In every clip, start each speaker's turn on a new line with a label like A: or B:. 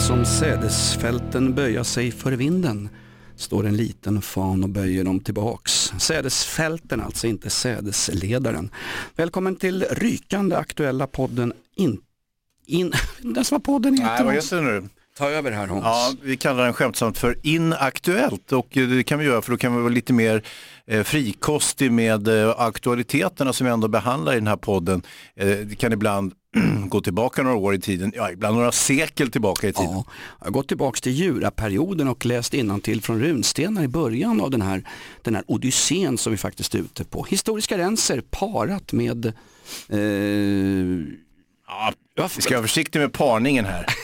A: Som sädesfälten böja sig för vinden står en liten fan och böjer dem tillbaks. Sädesfälten alltså, inte sädesledaren. Välkommen till rykande aktuella podden in... in den som har podden
B: Nej,
A: heter
B: vad
A: Hans.
B: heter det nu?
A: Ta över här Hans.
B: Ja, vi kallar den skämtsamt för inaktuellt och det kan vi göra för då kan vi vara lite mer eh, frikostig med eh, aktualiteterna som vi ändå behandlar i den här podden. Eh, det kan ibland gå tillbaka några år i tiden, ja ibland några sekel tillbaka i tiden.
A: Ja, jag har gått tillbaka till juraperioden och läst innantill från runstenar i början av den här, den här odyssén som vi faktiskt är ute på. Historiska renser parat med eh,
B: Ja, vi ska vara försiktiga med parningen här.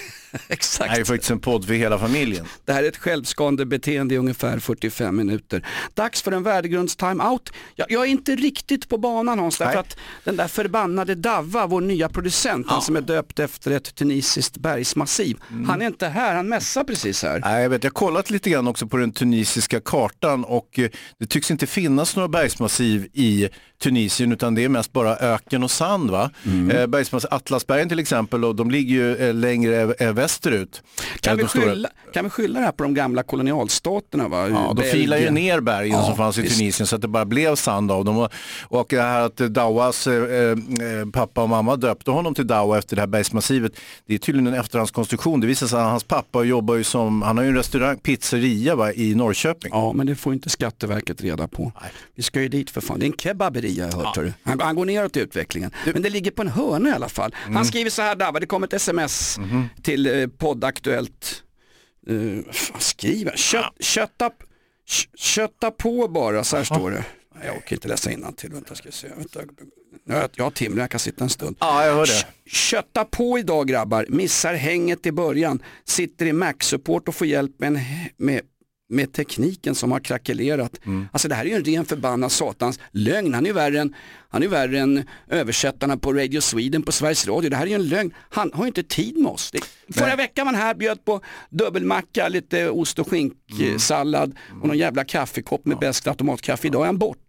B: Det
A: Exakt.
B: här är faktiskt en podd för hela familjen.
A: Det här är ett självskadande beteende i ungefär 45 minuter. Dags för en värdegrunds-timeout. Jag, jag är inte riktigt på banan Hans, därför
B: Nej.
A: att den där förbannade Davva, vår nya producent, han som är döpt efter ett tunisiskt bergsmassiv, han är inte här, han mässar precis här.
B: Nej, jag, vet, jag har kollat lite grann också på den tunisiska kartan och eh, det tycks inte finnas några bergsmassiv i Tunisien utan det är mest bara öken och sand. Va? Eh, bergsmassiv, Atlasbergen till exempel, och de ligger ju eh, längre eh, västerut.
A: Kan
B: Eh,
A: vi, skylla, kan vi skylla det här på de gamla kolonialstaterna? Va?
B: Ja, de filar ju ner bergen
A: Ja,
B: som fanns i
A: visst.
B: Tunisien så att det bara blev sand av dem. Och, och det här att Dawas eh, eh, pappa och mamma döpte honom till Dawa efter det här bergsmassivet, det är tydligen en efterhandskonstruktion. Det visar sig att hans pappa jobbar ju som, han har ju en restaurang, pizzeria va, i Norrköping.
A: Ja, men det får inte Skatteverket reda på. Vi ska ju dit för fan. Det är en kebaberia jag hört. hörru. Han, han går neråt i utvecklingen. Men det ligger på en hörna i alla fall.
B: Mm.
A: Han skriver så här Dabba, det kom ett sms
B: Mhm.
A: till eh, poddaktuellt. Vad fan skriver? Kött, kötta, kö- kötta på bara, så här står det. Nej, Jag orkar inte läsa innantill. Vänta, ska jag se. Vänta. Jag jag har timmer, jag kan sitta en stund.
B: Ja, jag hör det.
A: Kö- Kötta på idag grabbar, missar hänget i början, sitter i Mac-support och får hjälp med, en, med, med tekniken som har krackelerat.
B: Mm.
A: Alltså det här är ju en ren förbannad satans lögn. Han är värre än, han är värre än översättarna på Radio Sweden på Sveriges Radio. Det här är ju en lögn. Han har ju inte tid med oss. Det, förra veckan var han här, bjöd på dubbelmacka, lite ost och skinksallad och någon jävla kaffekopp med bäst automatkaffe. Idag är han borta.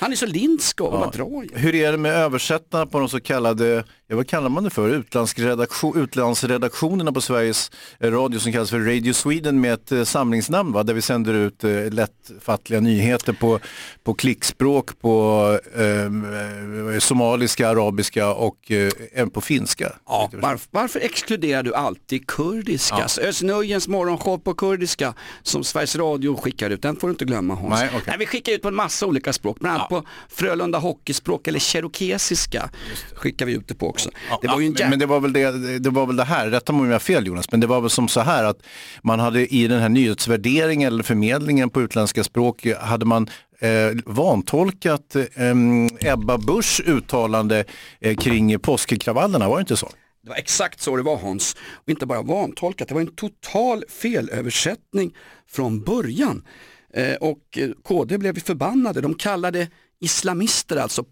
A: Han är så lindskov, vad drar jag?
B: Hur är det med översättarna på de så kallade, ja, vad kallar man det för, utlandsredaktion, utlandsredaktionerna på Sveriges eh, Radio som kallas för Radio Sweden med ett eh, samlingsnamn va? där vi sänder ut eh, lättfattliga nyheter på, på klickspråk, på eh, somaliska, arabiska och eh, även på finska.
A: Ja, varför, varför exkluderar du alltid kurdiska?
B: Ja.
A: Özz Nöjens morgonshow på kurdiska som Sveriges Radio skickar ut, den får du inte glömma Hans.
B: Nej, okej.
A: vi skickar ut på en massa olika språk, bland annat på Frölunda hockeyspråk eller cherokesiska skickar vi ut det på också. det var ju en
B: Ja, men det var, väl det, det var väl det här, rätta mig om jag har fel Jonas, men det var väl som så här att man hade i den här nyhetsvärderingen eller förmedlingen på utländska språk hade man eh, vantolkat eh, Ebba Buschs uttalande eh, kring påskkravallerna, var det inte så?
A: Det var exakt så det var Hans. Och inte bara vantolkat, det var en total felöversättning från början. Eh, och eh, KD blev förbannade. De kallade islamister, alltså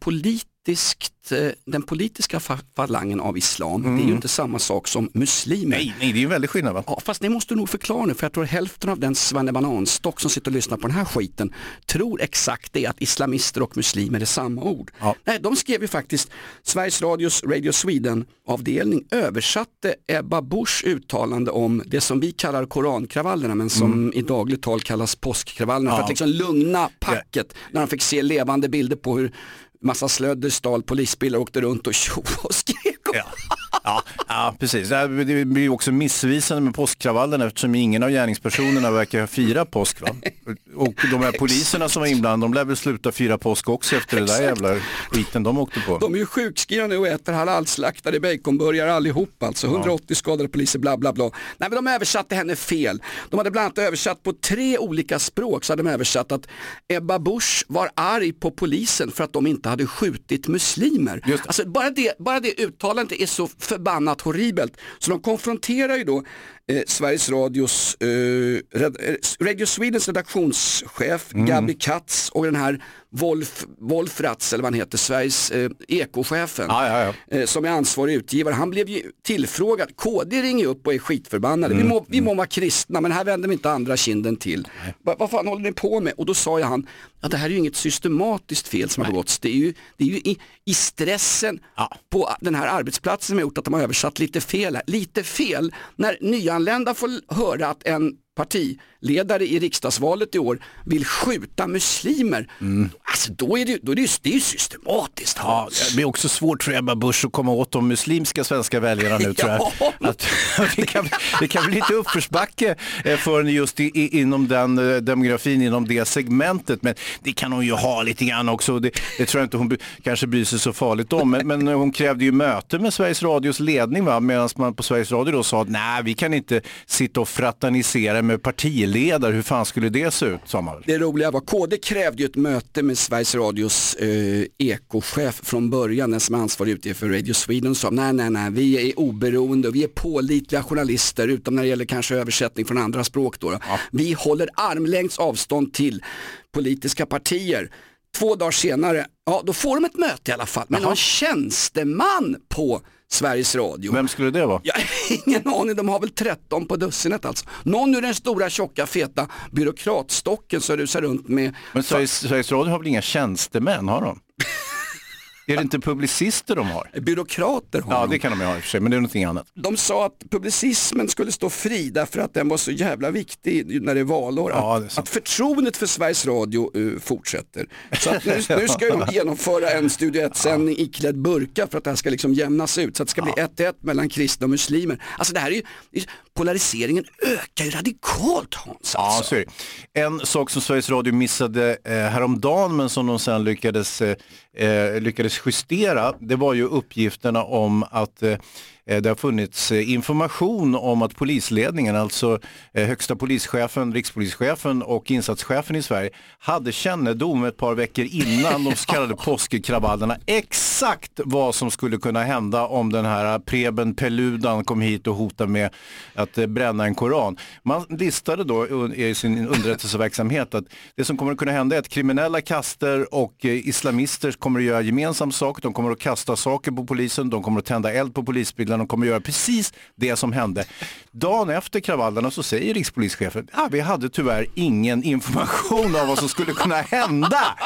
A: politiskt, eh, den politiska fa- falangen av islam, det är ju inte samma sak som muslimer.
B: Nej, nej det är ju en väldig skillnad va?
A: Ja, fast ni måste nog förklara nu, för jag tror hälften av den svennebananstock som sitter och lyssnar på den här skiten tror exakt det, att islamister och muslimer är samma ord.
B: Ja.
A: Nej, de skrev ju faktiskt, Sveriges Radios Radio Sweden-avdelning översatte Ebba Buschs uttalande om det som vi kallar korankravallerna, men som i dagligt tal kallas påskkravallerna, för
B: Mm. Ja.
A: att liksom lugna packet när de fick se levande bilder på hur massa slödder stal polisbilar och åkte runt och tjo och skrek.
B: Ja. Ja, ja, precis. Det blir ju också missvisande med påskkravallerna eftersom ingen av gärningspersonerna verkar fira påsk. Va? Och de här poliserna som var inblandade, de lär väl sluta fira påsk också efter det där jävla skiten de åkte på.
A: De är ju sjukskrivna nu och äter halalslaktade baconburgare allihop alltså. 180 skadade poliser, bla bla bla. Nej men de översatte henne fel. De hade bland annat översatt på tre olika språk så hade de översatt att Ebba Busch var arg på polisen för att de inte hade skjutit muslimer. Alltså bara det, bara det uttalandet är så förbannat horribelt. Så de konfronterar ju då eh, Sveriges Radios, eh, eh, Radio Swedens redaktionschef Gabi Katz och den här Wolf, Wolf Ratz, eller vad han heter, Sveriges eh, ekochefen
B: Ja, ja, ja.
A: eh, som är ansvarig utgivare. Han blev ju tillfrågad, KD ringer upp och är skitförbannade. Vi, må, vi må vara kristna men här vänder vi inte andra kinden till. Va, vad fan håller ni på med? Och då sa jag han, ja, det här är ju inget systematiskt fel som har begåtts. Det är ju, det är ju i, i stressen
B: Ja.
A: på den här arbetsplatsen som har gjort att de har översatt lite fel. här. Lite fel när nyanlända får höra att en parti partiledare i riksdagsvalet i år vill skjuta muslimer. Alltså då är det, då är det, ju, det är ju systematiskt.
B: Ja, det blir också svårt för Ebba Busch att komma åt de muslimska svenska väljarna nu tror jag.
A: Ja.
B: Att, det, kan, det kan bli lite uppförsbacke eh, för henne just i, i, inom den eh, demografin, inom det segmentet. Men det kan hon ju ha lite grann också. Det, det tror jag inte hon bry- kanske bryr sig så farligt om. Men, men hon krävde ju möte med Sveriges Radios ledning medan man på Sveriges Radio då sa att nej, vi kan inte sitta och fraternisera med partiledare. Hur fan skulle det se ut? Sa man väl.
A: Det roliga var, KD krävde ju ett möte med Sveriges Radios eh, ekochef från början, den som är ansvarig ute för Radio Sweden sa nej, nej, nej, vi är oberoende och vi är pålitliga journalister utom när det gäller kanske översättning från andra språk. Då. Vi håller armlängds avstånd till politiska partier. Två dagar senare, ja då får de ett möte i alla fall med någon tjänsteman på Sveriges Radio.
B: Vem skulle det vara?
A: Har ingen aning, de har väl 13 på dussinet alltså. Någon ur den stora tjocka feta byråkratstocken som rusar runt med
B: Men Sveriges, Sveriges Radio har väl inga tjänstemän, har de? är det inte publicister de har?
A: byråkrater. Har
B: Ja,
A: de.
B: det kan de ju ha i och för sig, men det är någonting annat.
A: de sa att publicismen skulle stå fri därför att den var så jävla viktig när det är valår.
B: Ja,
A: att,
B: det är sant.
A: att förtroendet för Sveriges Radio uh, fortsätter. Så att nu, nu ska de genomföra en Studio 1-sändning iklädd burka för att det här ska liksom jämnas ut. Så att det ska bli 1-1 mellan kristna och muslimer. Alltså det här är ju, polariseringen ökar ju radikalt Hans.
B: Ja,
A: Alltså.
B: så är det. En sak som Sveriges Radio missade eh, häromdagen men som de sen lyckades, eh, eh, lyckades justera, det var ju uppgifterna om att eh, det har funnits eh, information om att polisledningen, alltså eh, högsta polischefen, rikspolischefen och insatschefen i Sverige hade kännedom ett par veckor innan de så kallade påskkravallerna exakt vad som skulle kunna hända om den här Preben Peludan kom hit och hotade med att eh, bränna en koran. Man listade då i sin underrättelseverksamhet att det som kommer att kunna hända är att kriminella kaster och eh, islamister kommer att göra gemensam sak. De kommer att kasta saker på polisen, de kommer att tända eld på polisbilarna, de kommer göra precis det som hände. Dagen efter kravallerna så säger rikspolischefen, ah, vi hade tyvärr ingen information om vad som skulle kunna hända.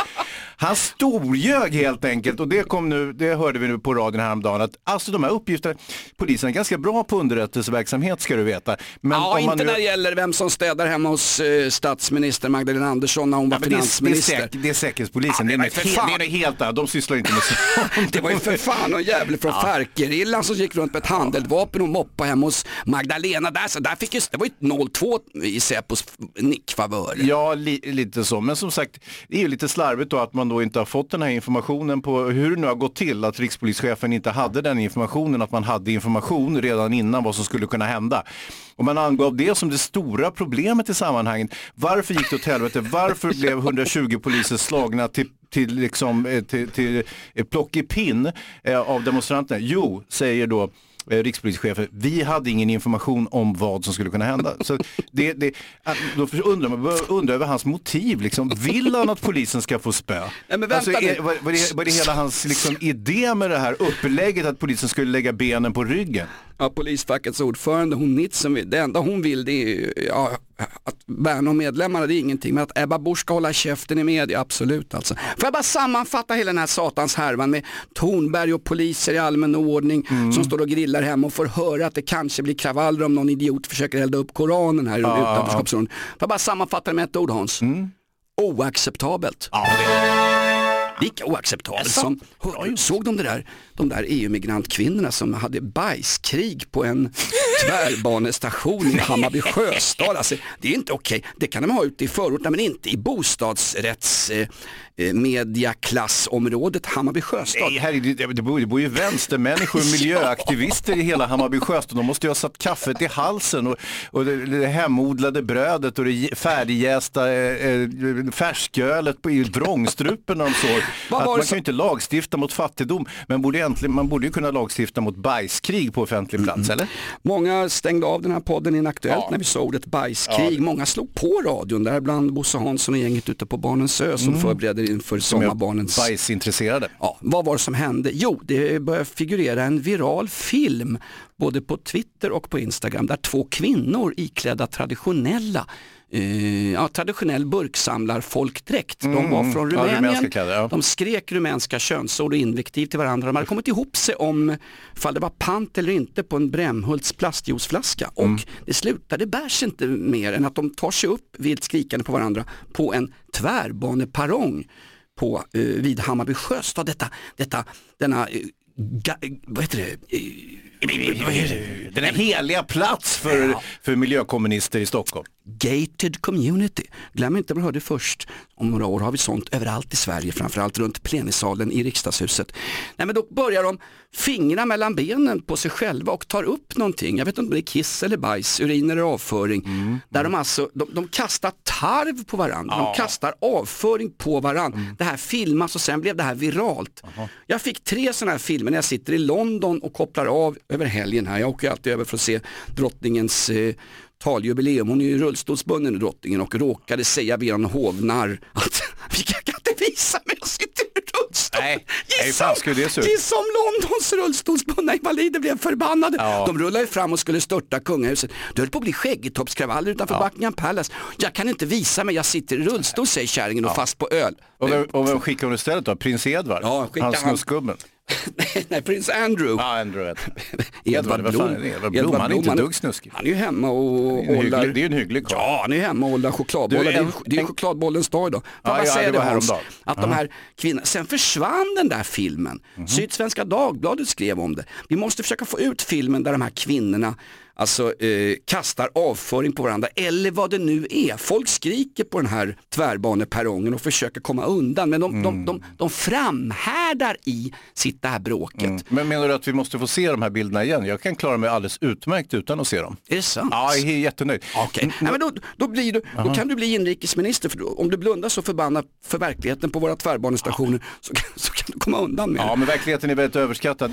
B: Han storljög helt enkelt och det, kom nu, det hörde vi nu på radion häromdagen att alltså de här uppgifterna, polisen är ganska bra på underrättelseverksamhet ska du veta. Men
A: Ja, inte
B: nu...
A: när det gäller vem som städar hemma hos eh, statsminister Magdalena Andersson när hon var
B: Ja, men det, är, det, är
A: finansminister.
B: säk, det är Säkerhetspolisen,
A: Ja,
B: det, är något
A: för
B: helt, det är helt. De sysslar inte med sånt.
A: Det var ju för fan någon jävel från Farc-gerillan som gick runt ett handeldvapen och moppade hemma hos Magdalena där. Så där fick ju, det var ju 0-2 i Säpos nickfavör.
B: Ja, li, lite så. Men som sagt, det är ju lite slarvigt då att man då inte har fått den här informationen på hur det nu har gått till att rikspolischefen inte hade den informationen, att man hade information redan innan vad som skulle kunna hända. Och man angav det som det stora problemet i sammanhanget. Varför gick det åt helvete? Varför blev 120 poliser slagna till till, liksom, eh, till, till eh, plock i pinn eh, av demonstranterna? Jo, säger då rikspolischefen, vi hade ingen information om vad som skulle kunna hända. Så det, det, att- då undrar man bör undra över hans motiv. Liksom. Vill han att polisen ska få spö?
A: men vänta
B: alltså, är, var, var, det, var det hela hans liksom, idé med det här upplägget att polisen skulle lägga benen på ryggen?
A: Ja, polisfackets ordförande, hon Nitzen, det enda hon vill det är ju, ja, att värna om medlemmarna, det är ingenting. Men att Ebba Busch ska hålla käften i media, absolut alltså. Får jag bara sammanfatta hela den här satans härvan med Tornberg och poliser i allmän ordning som står och grillar hemma och får höra att det kanske blir kravaller om någon idiot försöker elda upp Koranen här i utanförskapsområden. Får jag bara sammanfatta det med ett ord Hans? Oacceptabelt. Lika oacceptabelt som, såg de det där, de där EU-migrantkvinnorna som hade bajskrig på en tvärbanestation i Hammarby sjöstad. Alltså, det är inte okej, det kan de ha ute i förorterna men inte i bostadsrätts, eh, eh, mediaklassområdet Hammarby Sjöstad.
B: Nej, herregud, det, det, bor, det bor ju vänstermänniskor och miljöaktivister i hela Hammarby Sjöstad. De måste ju ha satt kaffet i halsen och, och det, det hemodlade brödet och det färdigjästa eh, eh, färskölet på, i vrångstrupen när de såg
A: Vad
B: att
A: var
B: man kan ju inte lagstifta mot fattigdom, men borde egentligen, man borde ju kunna lagstifta mot bajskrig på offentlig plats, eller?
A: Många stängde av den här podden Inaktuellt
B: Ja.
A: när vi sa ordet bajskrig. Många slog på radion, däribland Bosse Hansson och gänget ute på Barnens ö som förbereder inför
B: Som
A: sommarbarnens
B: bajsintresserade.
A: Ja, vad var det som hände? Jo, det började figurera en viral film både på Twitter och på Instagram där två kvinnor iklädda traditionella eh, ja, traditionell burksamlarfolkdräkt. De var från
B: Mm. Ja, rumänska
A: Rumänien.
B: kläder, ja.
A: De skrek rumänska könsord och invektiv till varandra. De hade kommit ihop sig om ifall det var pant eller inte på en Brämhults plastjuiceflaska. Och
B: Mm.
A: det slutade bärs inte mer än att de tar sig upp vilt skrikande på varandra på en tvärbaneparong på, eh, vid Hammarby Sjöstad. Detta, detta, denna, eh, ga, vad heter det? Eh, vad heter det?
B: Den är heliga plats för,
A: Ja.
B: för miljökommunister i Stockholm.
A: Gated community. Glöm inte vad du hörde först. Om några år har vi sånt överallt i Sverige, framförallt runt plenisalen i riksdagshuset. Nej, men då börjar de fingra mellan benen på sig själva och tar upp någonting. Jag vet inte om det är kiss eller bajs, urin eller avföring. Där de alltså, de, de kastar tarv på varandra, de kastar avföring på varandra. Det här filmas och sen blev det här viralt. Jag fick tre sådana här filmer när jag sitter i London och kopplar av över helgen här. Jag åker alltid över för att se drottningens eh, taljubileum. Hon är ju rullstolsbunden i drottningen och råkade säga via en hovnarr att vi kan inte visa mig, jag sitter i rullstol.
B: Nej,
A: Gissa, gissa om Londons rullstolsbundna invalider blev förbannade.
B: Ja.
A: De rullade fram och skulle störta kungahuset. Det höll på att bli skäggetoppskravaller utanför Buckingham Palace. Jag kan inte visa mig, jag sitter i rullstol säger kärringen och fast på öl.
B: Och vem, och vem skickar hon istället då? Prins Edvard?
A: Ja,
B: han- snuskgubben.
A: nej, prins Andrew.
B: Ja, Andrew.
A: Edvard Blom.
B: fan det? Edvard Blom, han är inte dugg snuskig.
A: Han är ju hemma och
B: Det är hygglig- det är en hygglig karl.
A: Ja, han är hemma och håller chokladbollar.
B: Du,
A: det är,
B: en-
A: det är ju
B: en-
A: chokladbollens dag idag. Får
B: Ja,
A: jag bara
B: ja,
A: säga
B: det
A: det Hans, att de här kvinnorna, sen försvann den där filmen.
B: Mhm.
A: Sydsvenska Dagbladet skrev om det. Vi måste försöka få ut filmen där de här kvinnorna alltså eh, kastar avföring på varandra eller vad det nu är. Folk skriker på den här tvärbaneperrongen och försöker komma undan men de,
B: Mm.
A: de, de, de framhärdar i sitt det här bråket.
B: Men menar du att vi måste få se de här bilderna igen? Jag kan klara mig alldeles utmärkt utan att se dem.
A: Är det sant?
B: Ja, jag är jättenöjd.
A: Okej, Nej, men då, då, blir du, då kan du bli inrikesminister för om du blundar så förbannat för verkligheten på våra tvärbanestationer så, kan, så kan du komma undan med
B: Ja,
A: det.
B: men verkligheten är väldigt överskattad.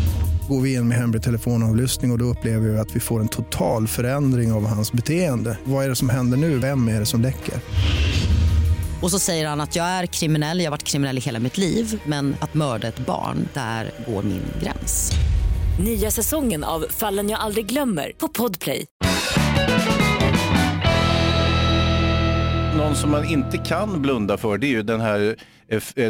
C: Går vi in med hemlig telefonavlyssning och, och då upplever vi att vi får en total förändring av hans beteende. Vad är det som händer nu? Vem är det som läcker?
D: Och så säger han att jag är kriminell, jag har varit kriminell i hela mitt liv men att mörda ett barn, där går min gräns.
E: Nya säsongen av Fallen jag aldrig glömmer på Podplay.
B: Någon som man inte kan blunda för det är ju den här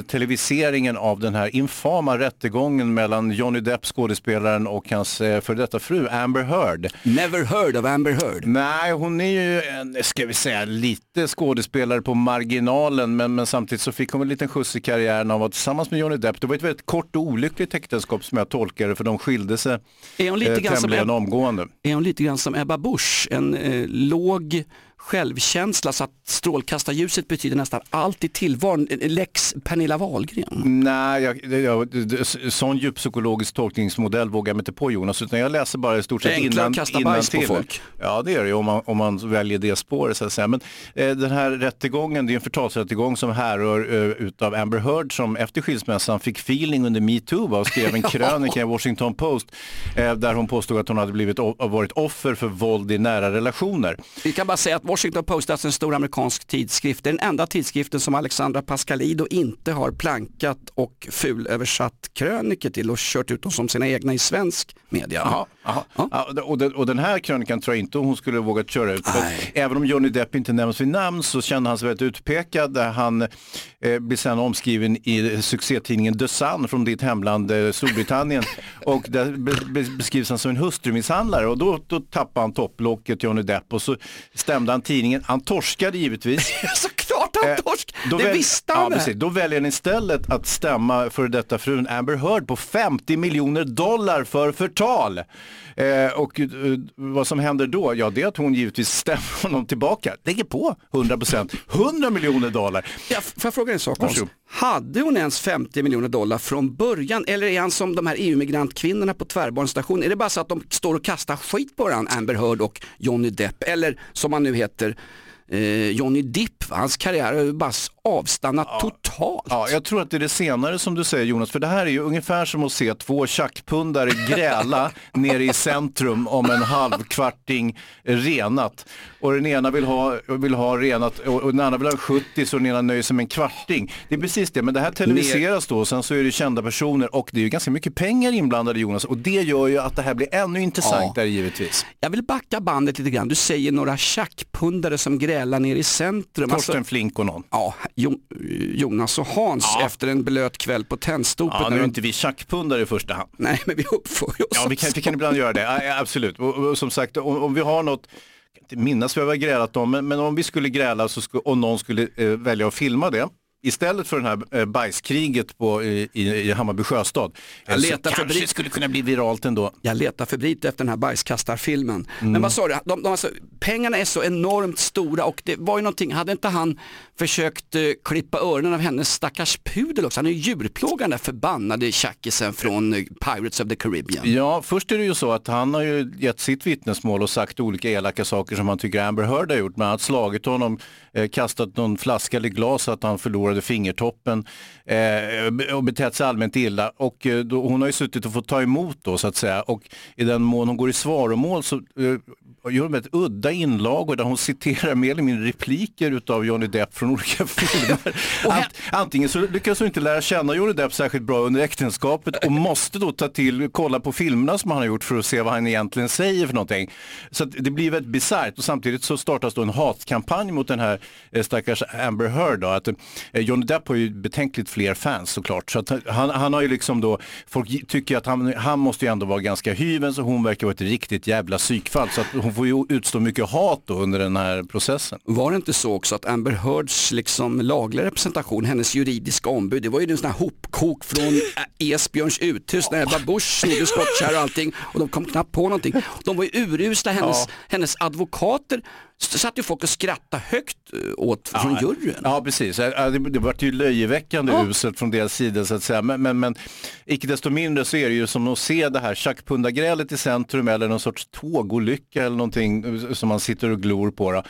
B: televiseringen av den här infama rättegången mellan Johnny Depp, skådespelaren och hans eh, före detta fru Amber Heard.
A: Never heard of Amber Heard.
B: Nej, hon är ju, en, ska vi säga, lite skådespelare på marginalen men, men samtidigt så fick hon en liten skjuts i karriären av att vara tillsammans med Johnny Depp. Det var ett väldigt kort och olyckligt äktenskap som jag tolkar det för de skilde sig
A: Är hon lite
B: eh,
A: grann
B: tämligen omgående.
A: Är hon lite grann som Ebba Busch, en eh, låg självkänsla så att strålkastarljuset betyder nästan allt i tillvaron. Eh, Lex Pernilla Wahlgren.
B: Nej, jag, jag, sån djuppsykologisk tolkningsmodell vågar jag mig inte på Jonas, utan jag läser bara i stort sett innan,
A: att kasta bajs på folk.
B: Ja, det är det ju om man, om man väljer det spåret så att säga. Men eh, den här rättegången, det är en förtalsrättegång som härrör eh, utav Amber Heard som efter skilsmässan fick feeling under metoo och skrev en krönika i Washington Post eh, där hon påstod att hon hade blivit, varit offer för våld i nära relationer.
A: Vi kan bara säga att Washington Post är alltså en stor amerikansk tidskrift. Det är den enda tidskriften som Alexandra Pascalido inte har plankat och fulöversatt kröniker till och kört ut dem som sina egna i svensk media.
B: Jaha, jaha. Ja, och, den, och den här krönikan tror jag inte hon skulle vågat köra ut. Även om Johnny Depp inte nämns vid namn så kände han sig väldigt utpekad. Där han eh, blir sen omskriven i succétidningen The Sun från ditt hemland eh, Storbritannien. och där be, be, beskrivs han som en hustrumisshandlare och då, då tappade han topplocket Johnny Depp och så stämde han tidningen. Han torskade givetvis.
A: Såklart han torsk!
B: Då
A: det
B: väl-
A: visste han
B: ja, precis. Då väljer han istället att stämma för detta frun Amber Heard på 50 miljoner dollar för förtal. Eh, och eh, vad som händer då? Ja, det är att hon givetvis stämmer honom tillbaka. Lägger på 100 procent. 100 miljoner dollar.
A: Ja, får jag fråga en sak?
B: Varsågod.
A: Hade hon ens 50 miljoner dollar från början eller är han som de här EU-migrantkvinnorna på tvärbanestation? Är det bara så att de står och kastar skit på varandra, Amber Heard och Johnny Depp? Eller som han nu heter, eh, Johnny Dipp, hans karriär har ju bara avstannat totalt.
B: Ja, jag tror att det är det senare som du säger Jonas, för det här är ju ungefär som att se två tjackpundare gräla nere i centrum om en halvkvarting renat. Och den ena vill ha, vill ha renat och och den andra vill ha 70 så den ena nöjer sig med en kvarting. Det är precis det, men det här televiseras då och sen så är det kända personer och det är ju ganska mycket pengar inblandade Jonas och det gör ju att det här blir ännu intressantare givetvis.
A: Jag vill backa bandet lite grann. Du säger några tjackpundare som grälar ner i centrum.
B: Torsten Flink och någon.
A: Ja, Jo- Jonas och Hans efter en blöt kväll på Tennstopet.
B: Ja, nu är inte vi tjackpundare i första hand.
A: Nej, men vi uppför oss.
B: Ja, vi kan, vi kan ibland göra det, ja, ja, absolut. Och, och som sagt, om, om vi har något, jag kan inte minnas vad vi har grälat om, men, men om vi skulle gräla så skulle, och någon skulle eh, välja att filma det, istället för det här eh, bajskriget på, i, i, Hammarby sjöstad,
A: Jag
B: eh, så
A: letar febrilt.
B: skulle kunna bli viralt ändå.
A: Jag letar febrilt efter den här bajskastarfilmen.
B: Mm.
A: Men vad sa du, de, de, alltså, pengarna är så enormt stora och det var ju någonting, hade inte han försökt eh, klippa öronen av hennes stackars pudel också? Han är ju djurplågaren den där förbannade tjackisen från eh, Pirates of the Caribbean.
B: Ja, först är det ju så att han har ju gett sitt vittnesmål och sagt olika elaka saker som han tycker Amber Heard har gjort. Man har slagit honom, eh, kastat någon flaska eller glas så att han förlorade fingertoppen eh, och betett sig allmänt illa. Och eh, då, hon har ju suttit och fått ta emot då så att säga. Och i den mån hon går i svaromål så eh, gör hon ett udda inlagor där hon citerar mer eller mindre repliker utav Johnny Depp från olika filmer. Ant, antingen så lyckas hon inte lära känna Johnny Depp särskilt bra under äktenskapet och måste då ta till, kolla på filmerna som han har gjort för att se vad han egentligen säger för någonting. Så det blir väldigt bisarrt och samtidigt så startas då en hatkampanj mot den här eh, stackars Amber Heard. Då, att, eh, Johnny Depp har ju betänkligt fler fans såklart. Så att han, han har ju liksom då, folk tycker att han, han måste ju ändå vara ganska hyvens och hon verkar vara ett riktigt jävla psykfall. Så att hon får ju utstå mycket hat då under den här processen.
A: Var det inte så också att Amber Heards liksom lagliga representation, hennes juridiska ombud, det var ju en sån här hopkok från äh, Esbjörns uthus när Ebba Busch snodde skottkärra och allting och de kom knappt på någonting. De var ju urusla, hennes,
B: Ja.
A: hennes advokater satt ju folk och skrattade högt eh, åt från juryn.
B: Ja, precis. Ja, Det, det var ju löjeväckande uselt från deras sida så att säga. Men, men, men icke desto mindre så är det ju som att se det här tjackpundagrälet i centrum eller någon sorts tågolycka eller någonting eh, som man sitter och glor på. Då. Eh,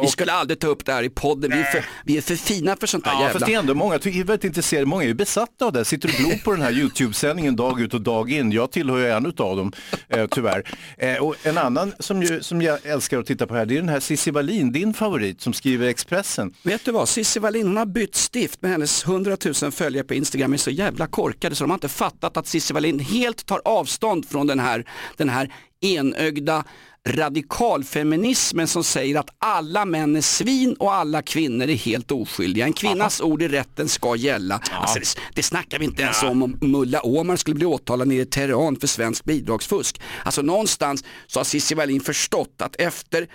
A: Vi
B: och,
A: skulle aldrig ta upp det här i podden, vi är för, vi är för fina för sånt där
B: Ja,
A: jävla...
B: fast det är ändå många, jag är väldigt intresserade, många är ju besatta av det, sitter och glor på den här YouTube-sändningen dag ut och dag in. Jag tillhör ju en av dem, eh, tyvärr. Eh, och en annan som, ju, som jag älskar att titta på här, det är den här Cissi Wallin, din favorit, som skriver Expressen.
A: Vet du vad, Cissi Wallin hon har bytt stift med hennes 100 000 följare på Instagram är så jävla korkade så de har inte fattat att Cissi Wallin helt tar avstånd från den här, den här enögda radikalfeminismen som säger att alla män är svin och alla kvinnor är helt oskyldiga. En kvinnas ord i rätten ska gälla. Alltså det, det snackar vi inte ens om om Mulla Omar skulle bli åtalad nere i Teheran för svensk bidragsfusk. Alltså någonstans så har Cissi Wallin förstått att efter,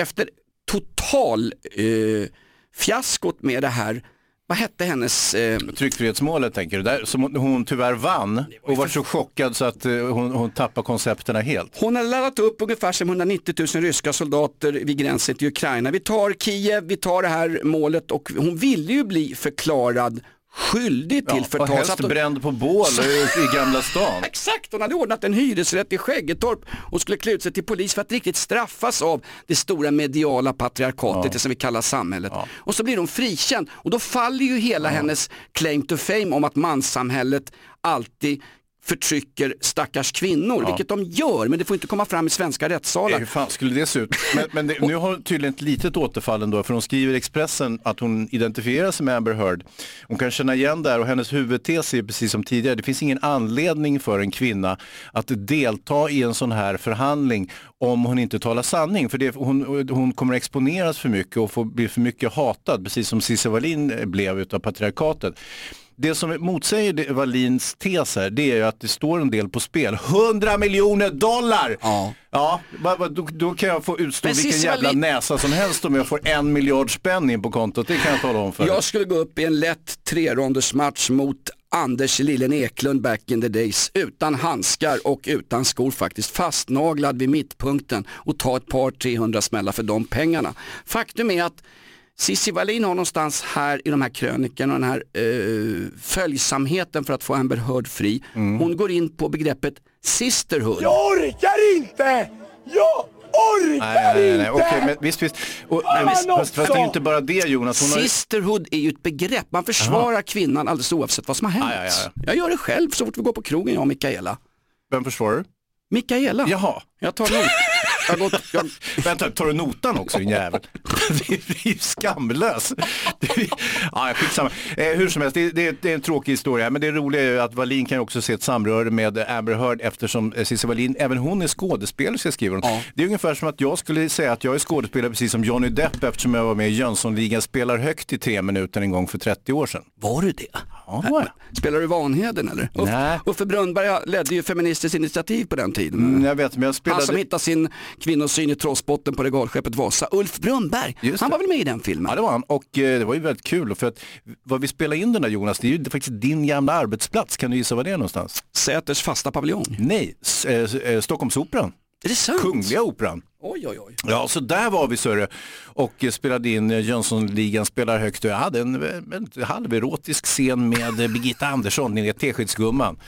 A: efter total eh, fiaskot med det här, vad hette hennes eh,
B: Tryckfrihetsmålet tänker du, där, som hon- tyvärr vann och var så chockad så att eh, hon, hon tappade koncepterna helt.
A: Hon har laddat upp ungefär som 190 000 ryska soldater vid gränsen till Ukraina. Vi tar Kiev, vi tar det här målet och hon ville ju bli förklarad skyldig till
B: Ja, och
A: förtal. så
B: helst bränd på bål i, Gamla stan.
A: Exakt, hon hade ordnat en hyresrätt i Skäggetorp och skulle klä ut sig till polis för att riktigt straffas av det stora mediala patriarkatet, det som vi kallar samhället. Och så blir hon frikänd och då faller ju hela hennes claim to fame om att manssamhället alltid förtrycker stackars kvinnor, vilket de gör, men det får inte komma fram i svenska
B: Eh,
A: rättssalar.
B: Hur fan skulle det se ut? Men, men det, nu har hon tydligen ett litet återfall ändå, för hon skriver i Expressen att hon identifierar sig med Amber Heard. Hon kan känna igen det här och hennes huvudtes är precis som tidigare, det finns ingen anledning för en kvinna att delta i en sån här förhandling om hon inte talar sanning. För det, hon, hon kommer exponeras för mycket och får bli för mycket hatad, precis som Cissi Wallin blev utav patriarkatet. Det som motsäger Wallins tes här, det är ju att det står en del på spel. 100 miljoner dollar!
A: Ja.
B: Ja, då, då kan jag få utstå
A: Men
B: vilken jävla
A: Wallin-
B: näsa som helst om jag får en miljard spänn in på kontot. Det kan jag tala om för.
A: Jag skulle gå upp i en lätt trerondersmatch mot Anders Lillen Eklund back in the days utan handskar och utan skor faktiskt fastnaglad vid mittpunkten och ta ett par 300 smällar för de pengarna. Faktum är att Cissi Wallin har någonstans här i de här krönikorna och den här eh, följsamheten för att få Amber Heard fri.
B: Mm.
A: Hon går in på begreppet sisterhood.
F: orkar inte! Jag orkar
B: Nej, nej, nej, nej. Okej, men visst, visst. Och, men, visst fast, fast det är ju inte bara det Jonas. Hon har... ju-
A: Sisterhood är ju ett begrepp, man försvarar kvinnan alldeles oavsett vad som har hänt.
B: Ja, ja, ja.
A: Jag gör det själv så fort vi går på krogen jag och Mikaela.
B: Vem försvarar du?
A: Mikaela.
B: Jaha.
A: Jag tar not. Jag gått, jag...
B: Vänta, tar du notan också din jävel? Det är ju skamlös. Ja, skitsamma. Eh, hur som helst, det, det, det är en tråkig historia. Men det roliga är ju att Wallin kan också se ett samröre med Amber Heard eftersom eh, Cissi Wallin, även hon är skådespelerska skriver hon. Det är ungefär som att jag skulle säga att jag är skådespelare precis som Johnny Depp eftersom jag var med i Jönssonligan spelar högt i tre minuter en gång för 30 år sedan.
A: Var du det?
B: Ja, var jag.
A: Spelar du Vanheden eller?
B: Nej.
A: Uffe Brunnberg ledde ju Feministiskt initiativ på den tiden.
B: Mm, jag vet, men jag
A: Han
B: spelade...
A: som hittade sin kvinnosyn i trossbotten på regalskeppet Vasa. Ulf Brunnberg, han var väl med i den filmen?
B: Ja det var han och eh, det var ju väldigt kul för att vad vi spelade in den där Jonas, det är ju faktiskt din gamla arbetsplats. Kan du gissa vad det är någonstans?
A: Säters fasta paviljong.
B: Nej, S- eh, eh, Stockholmsoperan.
A: Är det sant?
B: Kungliga Operan.
A: Oj, oj, oj.
B: Ja, så där var vi Sörre och eh, spelade in Jönssonligan spelar högt och jag hade en, en halverotisk scen med Birgitta Andersson, ni vet Teskedsgumman.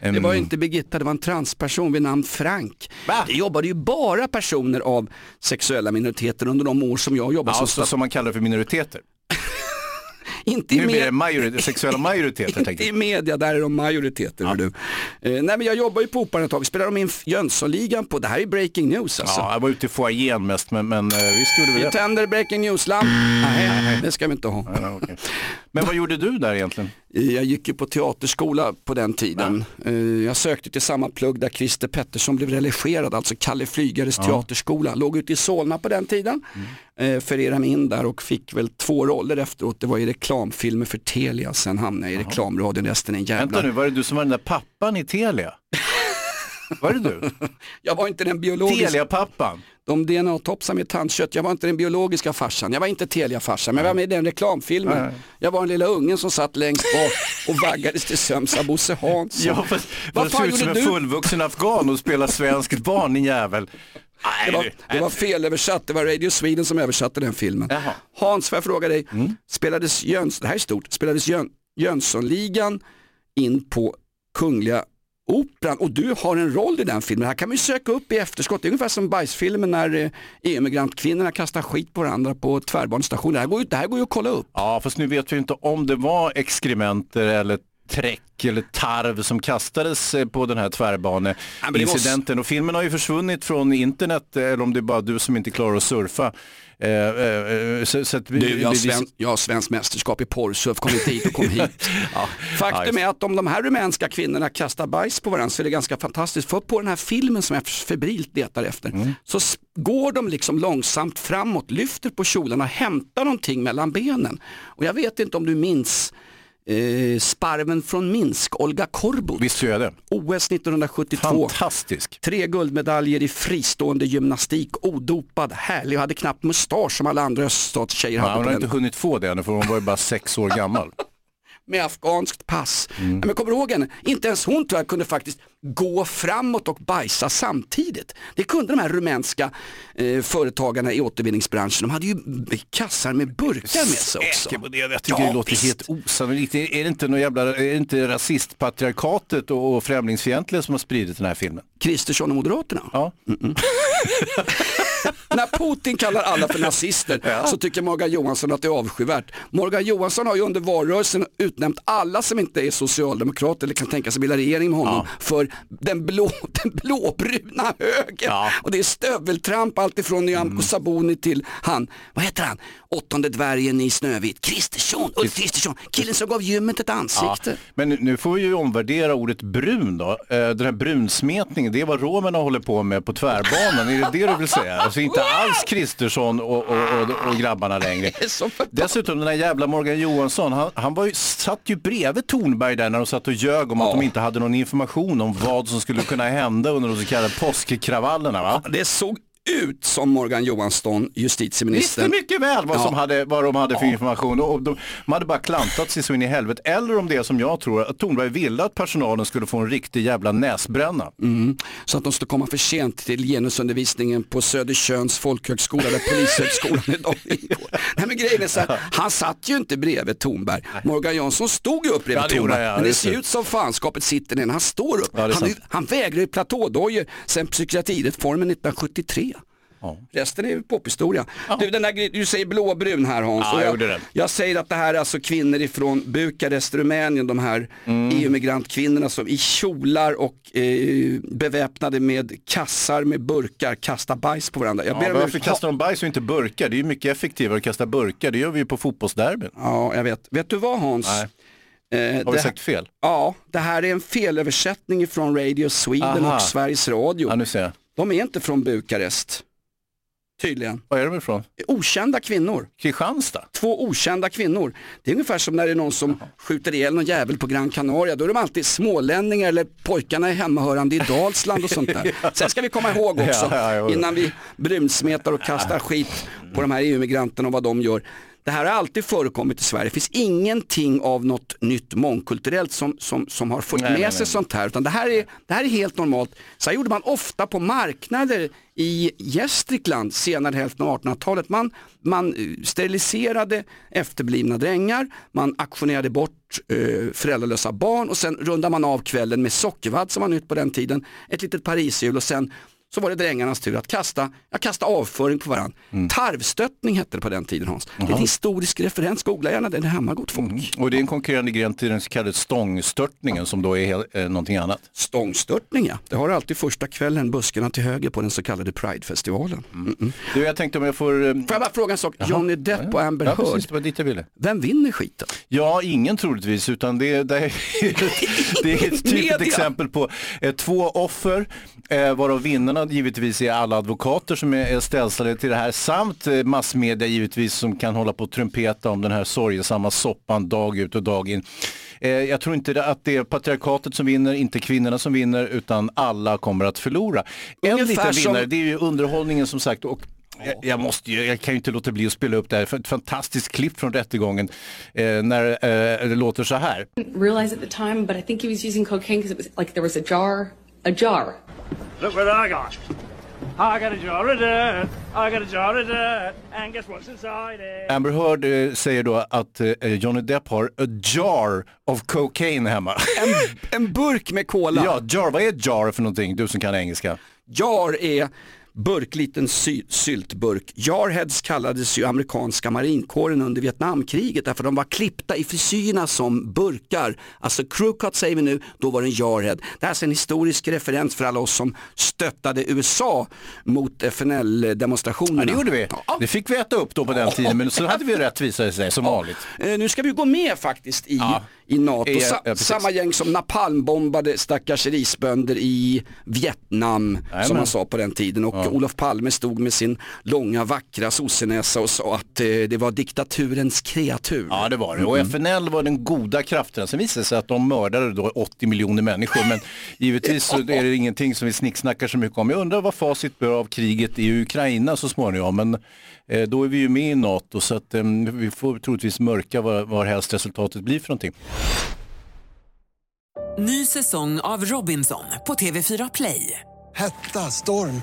A: Det var ju inte Birgitta, det var en transperson vid namn Frank.
B: Va?
A: Det jobbade ju bara personer av sexuella minoriteter under de år som jag jobbade
B: Ja,
A: som
B: som man kallar för minoriteter.
A: Inte i,
B: Nu blir det sexuella majoriteter.
A: inte i media, där är de majoriteter. hör Du. Eh, nej men jag jobbar ju på Operan ett tag, vi spelade de in Jönssonligan på, det här är breaking news alltså.
B: Ja, jag var ute i foajén mest men, men eh, visst gjorde vi
A: Vi
B: det.
A: tänder breaking news-lamp. Nej, det ska vi inte ha.
B: Ja, okej. Men vad gjorde du där egentligen?
A: Jag gick ju på teaterskola på den tiden. Eh, Jag sökte till samma plugg där Christer Pettersson blev religerad, alltså Kalle Flygares teaterskola. Låg ute i Solna på den tiden. Mm. Förirrade mig in där och fick väl två roller efteråt. Det var i reklamfilmer för Telia, sen hamnade jag i reklamradion, resten är en
B: Vänta
A: jävla...
B: nu, var det du som var den där pappan i Telia? Var det du?
A: Jag var inte den biologiska...
B: Telia-pappan?
A: De DNA-topsar med tandkött. Jag var inte den biologiska farsan. Jag var inte Telia-farsan, men jag var med i den reklamfilmen.
B: Nej.
A: Jag var den lilla ungen som satt längst bak och vaggades till sömns av Bosse Hansson.
B: Ja, fast
A: Vad fan
B: ser ut som
A: gjorde
B: en
A: du?
B: fullvuxen afghan och spelar svenskt barn, din jävel.
A: Det var, det var felöversatt, det var Radio Sweden som översatte den filmen. Hans, får jag fråga dig, spelades Jöns, det här är stort, spelades Jön, Jönssonligan in på Kungliga Operan och du har en roll i den filmen. Det här kan man ju söka upp i efterskott. Det är ungefär som bajsfilmen när eh, emigrantkvinnorna EU-migrantkvinnorna kastar skit på varandra på tvärbanestationen. Det här går ju, det här går ju att kolla upp.
B: Ja, fast nu vet vi inte om det var exkrementer eller träck eller tarv som kastades eh, på den här tvärbaneincidenten. Och filmen har ju försvunnit från internet, eller om det är bara du som inte klarar att surfa. Eh, eh, så, så att vi,
A: Du, jag
B: vi-
A: sven, jag har svensk mästerskap i porrsurf, kom inte hit och kom hit.
B: Ja,
A: Faktum är att om de här rumänska kvinnorna kastar bajs på varandra så är det ganska fantastiskt. För på den här filmen som jag febrilt letar efter
B: Mm.
A: så går de liksom långsamt framåt, lyfter på kjolarna, hämtar någonting mellan benen. Och jag vet inte om du minns eh, sparven från Minsk, Olga Korbut.
B: Visst gör jag det.
A: OS 1972.
B: Fantastisk.
A: Tre guldmedaljer i fristående gymnastik, odopad, härlig och hade knappt mustasch som alla andra öststatstjejer hade
B: hon har inte hunnit få det ännu för hon var ju bara sex år gammal.
A: med afghanskt pass.
B: Mm.
A: Men kommer du ihåg henne? Inte ens hon tror jag kunde faktiskt gå framåt och bajsa samtidigt. Det kunde de här rumänska eh, företagarna i återvinningsbranschen. De hade ju kassar med burkar med sig också.
B: Säker på det? Jag tycker det låter helt osannolikt. Är det inte någon jävla, är det inte rasistpatriarkatet och, och främlingsfientliga som har spridit den här filmen?
A: Kristersson och Moderaterna?
B: Ja.
A: När Putin kallar alla för nazister så tycker Morgan Johansson att det är avskyvärt. Morgan Johansson har ju under valrörelsen utnämnt alla som inte är socialdemokrater eller kan tänka sig bilda regering med honom för den, blå, den blåbruna högern. Och det är stöveltramp alltifrån Nyamko Sabuni till han, vad heter han, åttonde dvärgen i Snövit, Kristersson, Ulf Kristersson, killen som gav gymmet ett ansikte.
B: Ja, men nu- får vi ju omvärdera ordet brun då. Eh, Den här brunsmetningen, det är vad romerna håller på med på tvärbanan. Är det det du vill säga? Alltså inte alls Kristersson och, och, och, och grabbarna längre. Dessutom den här jävla Morgan Johansson, han, han var ju, satt ju bredvid Tornberg där när de satt och ljög om att de inte hade någon information om vad som skulle kunna hända under de så kallade påskkravallerna. Va?
A: Det såg ut som Morgan Johansson, justitieministern.
B: Visste mycket väl vad, som
A: Ja.
B: hade, vad de hade för information och de, de hade bara klantat sig så in i helvete. Eller om det är som jag tror, att Tornberg ville att personalen skulle få en riktig jävla näsbränna.
A: Mm. Så att de skulle komma för sent till genusundervisningen på Södertörns folkhögskola där polishögskolan idag ingår. Nej men grejen är så här, han satt ju inte bredvid Tornberg. Morgan Johansson stod ju upp bredvid
B: Ja, ja,
A: men det ser ut som fanskapet sitter ner han står upp.
B: Ja,
A: han, han vägrar ju platådojor sen psykiatrireformen 1973. Resten är ju pophistoria. Du, den där, du säger blåbrun här Hans.
B: Ja, jag gjorde det.
A: jag säger att det här är alltså kvinnor ifrån Bukarest, Rumänien, de här
B: Mm.
A: EU-migrantkvinnorna som i kjolar och eh, beväpnade med kassar med burkar kastar bajs på varandra. Jag
B: Ja,
A: ber om
B: varför kastar de bajs och inte burkar? Det är ju mycket effektivare att kasta burkar, det gör vi ju på fotbollsderbyn.
A: Ja, jag vet. Vet du vad Hans?
B: Nej.
A: Eh,
B: Har vi sagt fel?
A: Ja, det här är en felöversättning från Radio Sweden
B: Aha.
A: och Sveriges Radio.
B: Ja, nu ser jag.
A: De är inte från Bukarest. Tydligen.
B: Var är de ifrån?
A: Okända kvinnor.
B: Kristianstad?
A: Två okända kvinnor. Det är ungefär som när det är någon som skjuter ihjäl någon jävel på Gran Canaria. Då är de alltid smålänningar eller pojkarna är hemmahörande i Dalsland och sånt där. Sen ska vi komma ihåg också,
B: Ja, ja,
A: innan vi brumsmetar och kastar skit på de här EU-migranterna och vad de gör. Det här har alltid förekommit i Sverige. Det finns ingenting av något nytt mångkulturellt som, som, som har fått
B: Nej,
A: med
B: nej,
A: sig
B: nej.
A: sånt här. Utan det, här är, det här är helt normalt. Så här gjorde man ofta på marknader i Gästrikland senare hälften av 1800-talet. Man, man eh, steriliserade efterblivna drängar, man auktionerade bort eh, föräldralösa barn och sen rundade man av kvällen med sockervadd som var nytt på den tiden, ett litet pariserhjul och sen så var det drängarnas tur att kasta, ja, kasta avföring på varandra. Tarvstöttning hette det på den tiden Hans. Det är en historisk referens, googla gärna den, det hämmar gott folk.
B: Och det är en konkurrerande gren till den så kallade stångstörtningen som då är eh, någonting annat.
A: Stångstörtning ja, det har alltid första kvällen buskarna till höger på den så kallade Pridefestivalen. Mm.
B: Du, jag tänkte om jag får... eh,
A: Får jag bara fråga en sak, Johnny Depp och Amber
B: ja,
A: Heard,
B: precis, det var dit jag ville.
A: vem vinner skiten?
B: Ja, ingen troligtvis, utan det, det, är, det är ett typiskt exempel på eh, två offer, eh, varav vinnarna givetvis är alla advokater som är, ställda till det här, samt eh, massmedia givetvis som kan hålla på och trumpeta om den här sorgesamma soppan dag ut och dag in. Eh, jag tror inte att det är patriarkatet som vinner, inte kvinnorna som vinner, utan alla kommer att förlora. En
A: Ungefär
B: liten
A: som-
B: vinnare, det är ju underhållningen som sagt. Och jag, måste ju, jag kan ju inte låta bli att spela upp det här, för ett fantastiskt klipp från rättegången eh, när eh, det låter så här.
G: didn't realize at the time, but I think he was using cocaine because it was like there was a jar, a jar.
F: Look what I got.
G: I got a jar of dirt, I got a jar of dirt, and guess what's inside it?
B: Amber Heard eh, säger då att eh, Johnny Depp har a jar of cocaine hemma.
A: En, en burk med cola.
B: Ja, jar, vad är jar för någonting? Du som kan engelska.
A: Jar är burkliten sy- syltburk. Jarheads kallades ju amerikanska marinkåren under Vietnamkriget därför de var klippta i frisyrerna som burkar. Alltså crewcut säger vi nu, då var det en jarhead. Det här är en historisk referens för alla oss som stöttade USA mot FNL-demonstrationerna.
B: Ja, det gjorde vi. Det fick vi äta upp då på den tiden, men så hade vi rätt visade sig som vanligt.
A: Eh, nu ska vi gå med faktiskt i, i NATO.
B: Ja,
A: Sa-
B: ja,
A: samma gäng som napalmbombade stackars risbönder i Vietnam, som man sa på den tiden. Och Olof Palme stod med sin långa vackra sossenäsa och sa att eh, det var diktaturens kreatur.
B: Ja det var det och FNL var den goda kraften. Sen visade det sig att de mördade då 80 miljoner människor men givetvis så är det ingenting som vi snicksnackar så mycket om. Jag undrar vad facit blir av kriget i Ukraina så småningom men eh, då är vi ju med i NATO så att eh, vi får troligtvis mörka vad, vad helst resultatet blir för någonting.
H: Ny säsong av Robinson på TV4 Play.
I: Hetta, storm,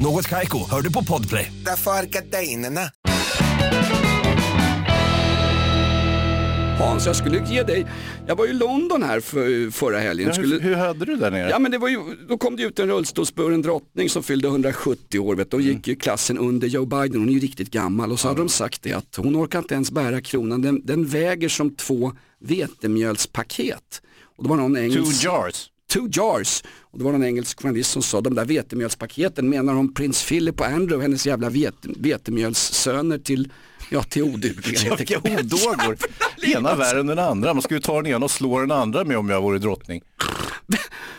J: Något Kaiko, hör du på Podplay.
K: Därför är gardinerna.
A: Hans, jag skulle ge dig, jag var i London här för, förra helgen.
B: Ja,
A: skulle...
B: hur, hur hade du där nere?
A: Ja men det var ju, då kom det ut en rullstolsburen drottning som fyllde 170 år. Vet, du. och gick ju klassen under Joe Biden, hon är ju riktigt gammal. Och så hade de sagt det att hon orkar inte ens bära kronan, den, den väger som två vetemjölspaket. Och det var någon engelsk...
B: Two jars.
A: Two jars. Och det var någon engelsk journalist som sa de där vetemjölspaketen menar hon prins Philip och Andrew hennes jävla vete, vetemjölssöner till, ja, till oduglighet.
B: Vilka odågor. Ena värre än den andra. Man skulle ju ta den ena och slå den andra med om jag vore drottning.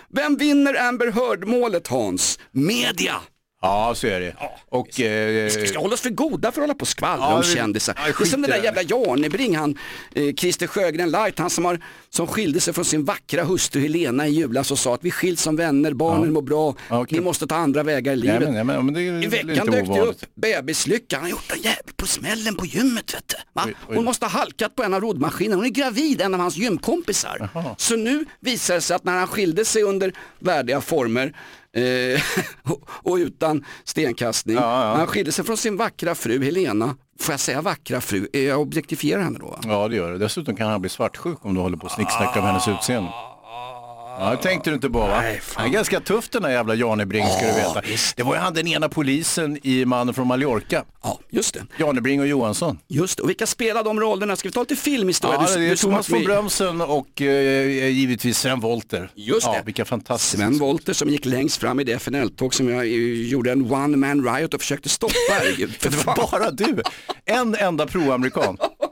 A: Vem vinner Amber Heard-målet Hans? Media!
B: Ja, så är det. Och, eh,
A: Vi ska hålla oss för goda för att hålla på och skvallra
B: Ja,
A: om kändisar.
B: ja,
A: det är som den där jävla Janebring, han eh, Christer Sjögren Light, han som, har, som skilde sig från sin vackra hustru Helena i julas och sa att vi skiljs som vänner, barnen mår bra, ni måste ta andra vägar i
B: Nej,
A: livet.
B: men, nej, men, men det är
A: I veckan dök det upp bebislycka, han har gjort en jävel på smällen på gymmet vet du. Va?
B: Oj, oj.
A: Hon måste ha halkat på en av roddmaskinerna, hon är gravid, en av hans gymkompisar. Så nu visar det sig att när han skilde sig under värdiga former eh, och, och utan stenkastning, när han skilde sig från sin vackra fru Helena, får jag säga vackra fru, Eh, jag objektifierar henne då? va?
B: Ja, det gör det. Dessutom kan han bli svartsjuk om du håller på och snicksnackar om hennes utseende. Ja, det tänkte du inte på va? Han är ganska tuff den där jävla Janebring ska du veta. Det var ju han den ena polisen i Mannen från Mallorca.
A: Ja, just det.
B: Janebring och Johansson.
A: Just det, och vilka spelar de rollerna? Ska vi ta lite filmhistoria?
B: Ja, det är Thomas von Brömsen och eh, givetvis Sven Wollter.
A: Just
B: ja,
A: det.
B: Vilka fantastiska.
A: Sven Wollter som gick längst fram i det FNL-tåg som jag eh, gjorde en one man riot och försökte stoppa. För
B: Det var bara du. En enda pro-amerikan.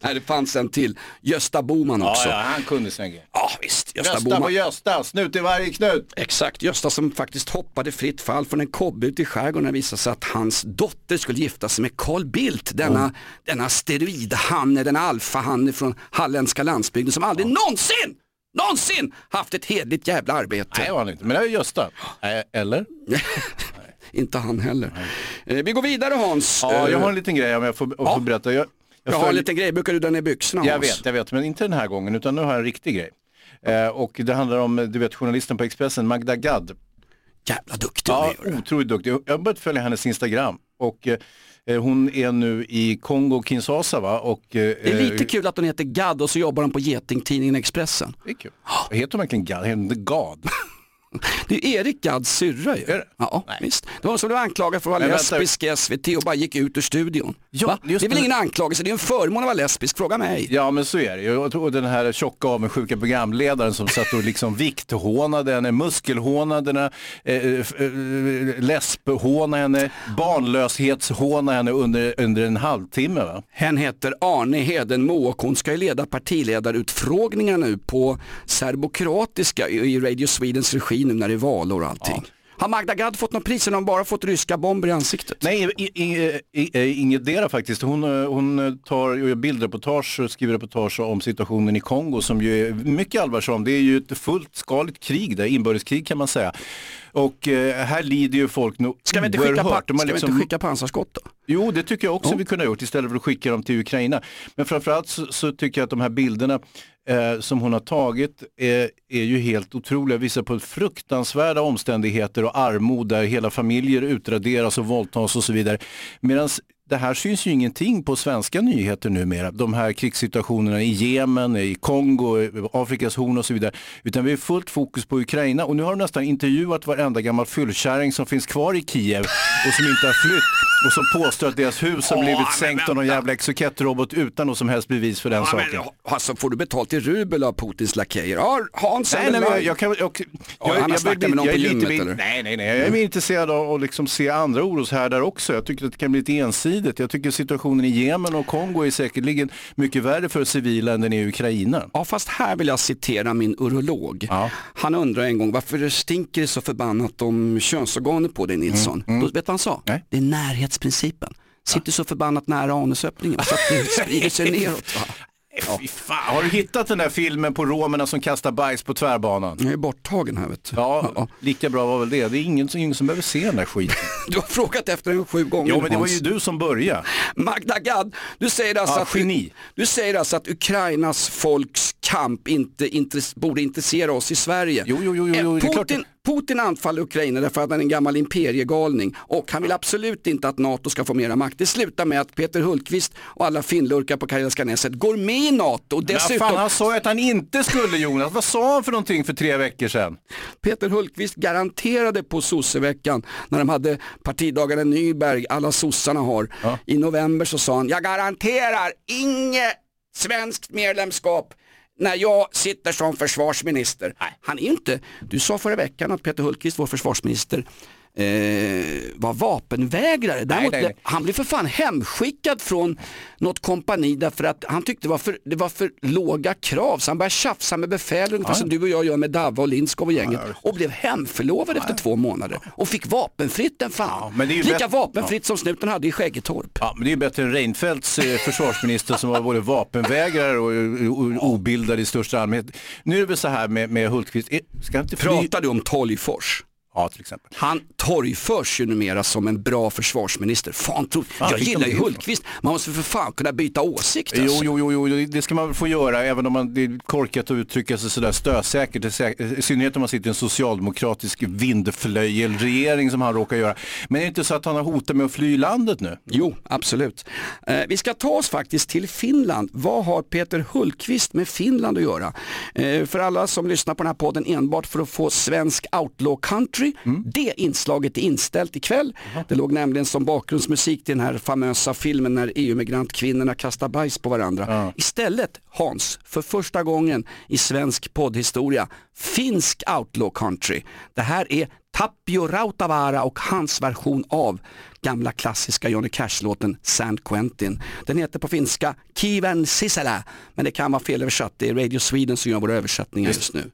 A: Nej, det fanns en till. Gösta Boman
B: Ja,
A: också.
B: ja, han kunde sin grej.
A: Ja, visst. Gösta,
B: Gösta
A: Boman.
B: var Gösta, snut i varje knut.
A: Exakt, Gösta som faktiskt hoppade fritt fall från en kobbe ute i skärgården när det visade sig att hans dotter skulle gifta sig med Carl Bildt, denna, denna steroidhanne, denna alfahanne från halländska landsbygden som aldrig någonsin, någonsin haft ett hedligt jävla arbete.
B: Nej, det var han inte. Men det är Gösta. Nej, Eller?
A: Inte han heller. Eh, vi går vidare Hans.
B: Ja, jag
A: Eh,
B: har en liten grej om jag får,
A: Ja.
B: får berätta. Jag,
A: jag har en liten grej, brukar du dra ner byxorna
B: Jag vet, jag vet, men inte den här gången utan nu har jag en riktig grej. Eh, och det handlar om, du vet journalisten på Expressen, Magda Gad.
A: Jävla duktig
B: Ja, otroligt duktig. Jag har börjat följa hennes Instagram och eh, hon är nu i Kongo, Kinshasa va? Och, eh,
A: Det är lite kul att hon heter Gadd och så jobbar hon på getingtidningen Expressen.
B: Det är kul. Heter hon verkligen Gad? Heter hon Gad?
A: Det är Erik Gadds syrra ju. Ja, visst. Det var hon som blev anklagad för att vara
B: Men
A: lesbisk i SVT och bara gick ut ur studion.
B: Ja,
A: Va? Det är väl
B: det.
A: ingen anklagelse, det är en förmån att vara lesbisk, fråga mig.
B: Ja men så är det ju. Jag tror den här tjocka avundsjuka programledaren som satt och liksom vikthånade henne, muskelhånade henne, eh, eh, lesbhånade henne, barnlöshetshånade henne under, under en halvtimme. Va?
A: Hen heter Arne Hedenmo och hon ska ju leda partiledarutfrågningar nu på serbokroatiska i Radio Swedens regi nu när det är valår och allting. Har Magda Gad fått något pris eller har hon bara fått ryska bomber i ansiktet?
B: Nej, i, i, i, i, inget dera faktiskt. Hon, eh, hon tar gör bildreportage och skriver reportage om situationen i Kongo som ju är mycket allvarsam. Det är ju ett fullskaligt krig där, inbördeskrig kan man säga. Och eh, här lider ju folk nog
A: Ska vi inte skicka, pa- ska vi
B: liksom-
A: inte skicka pansarskott då?
B: Jo, det tycker jag också
A: Ja.
B: vi kunde ha gjort istället för att skicka dem till Ukraina. Men framförallt så, så tycker jag att de här bilderna eh, som hon har tagit eh, är ju helt otroliga, visar på fruktansvärda omständigheter och armod där hela familjer utraderas och våldtas och så vidare. Medan det här syns ju ingenting på svenska nyheter numera, de här krigssituationerna i Jemen, i Kongo, Afrikas horn och så vidare. Utan vi är fullt fokus på Ukraina och nu har de nästan intervjuat varenda gammal fyllkärring som finns kvar i Kiev och som inte har flytt och som påstår att deras hus har
A: Åh,
B: blivit
A: men
B: sänkt av någon jävla exokettrobot utan något som helst bevis för den
A: Ja,
B: saken.
A: men, alltså, får du betalt i rubel av Putins lakejer? Ja, Hans
B: Nej, nej, men jag, jag, kan, jag, jag,
A: har snackat med någon
B: jag
A: på
B: är lite
A: gymmet,
B: mer-
A: eller?
B: Nej, nej, nej. Jag är mer intresserad av att liksom se andra oroshärdar också. Jag tycker att det kan bli lite ensidigt. Jag tycker situationen i Jemen och Kongo är säkerligen mycket värre för civila än den är i Ukraina.
A: Ja, fast här vill jag citera min urolog. Han undrar en gång varför det stinker så förbannat om könsorganer på dig Nilsson.
B: Mm,
A: Då, vet du vad han sa? Det är närhetsprincipen. Sitter så förbannat nära anusöppningen så att det sprider sig neråt. Va?
B: Fy fan. Har du hittat den där filmen på romerna som kastar bajs på tvärbanan?
A: Jag är borttagen här vet du.
B: Ja, lika bra var väl det. Det är ingen, ingen som behöver se den där skiten.
A: Du har frågat efter den sju gånger
B: Ja, men det var ju du som började.
A: Magda Gad, du säger alltså,
B: Ja,
A: att,
B: geni.
A: du säger alltså att Ukrainas folks kamp inte intress- borde intressera oss i Sverige.
B: Jo, jo, jo, jo,
A: Eh,
B: det är klart
A: Putin, anfaller Ukraina därför att han är en gammal imperiegalning och han vill absolut inte att NATO ska få mera makt. Det slutar med att Peter Hultqvist och alla finlurkar på Karelska näset går med i NATO. Och
B: Men
A: dessutom,
B: fan, han sa ju att han inte skulle Jonas. Vad sa han för någonting för tre veckor sedan?
A: Peter Hultqvist garanterade på sosseveckan när de hade partidagarna i Nyberg, alla sossarna har, i november så sa han, jag garanterar inget svenskt medlemskap när jag sitter som försvarsminister. Han är inte, du sa förra veckan att Peter Hultqvist, vår försvarsminister, eh, var vapenvägrare. Däremot,
B: nej, nej.
A: Han blev för fan hemskickad från något kompani därför att han tyckte det var för, det var för låga krav så han började tjafsa med befäl ungefär
B: Ja.
A: som du och jag gör med Davva och Lindskov och gänget och blev hemförlovad efter två månader och fick vapenfritt den fan.
B: ju
A: Lika vapenfritt som snuten hade i Skäggetorp.
B: Ja, men det är ju bättre än Reinfeldts eh, försvarsminister som var både vapenvägrare och, och, och obildad i största allmänhet. Nu är det väl så här med, med Hultqvist, Eh, ska inte fly...
A: Pratar du om Tolgfors?
B: Ja, till exempel.
A: Han torgförs ju numera som en bra försvarsminister. Fan, tro,
B: Fan,
A: jag gillar ju? Hultqvist. Man måste för fan kunna byta åsikt.
B: Jo,
A: Alltså.
B: jo, jo, jo, det ska man få göra även om man, det är korkat att uttrycka sig sådär stösäkert. I synnerhet om man sitter i en socialdemokratisk vindflöjelregering som han råkar göra. Men är det inte så att han har hotat med att fly landet nu?
A: Jo, absolut. Eh, vi ska ta oss faktiskt till Finland. Vad har Peter Hultqvist med Finland att göra? Eh, för alla som lyssnar på den här podden enbart för att få svensk outlaw country. Det inslaget är inställt ikväll. Det låg nämligen som bakgrundsmusik till den här famösa filmen när EU-migrantkvinnorna kastar bajs på varandra. Istället, Hans, för första gången i svensk poddhistoria, finsk outlaw country. Det här är Tapio Rautavaara och hans version av gamla klassiska Johnny Cash-låten San Quentin. Den heter på finska Kiven Sisälä, men det kan vara felöversatt. Det är Radio Sweden som gör våra översättningar just nu.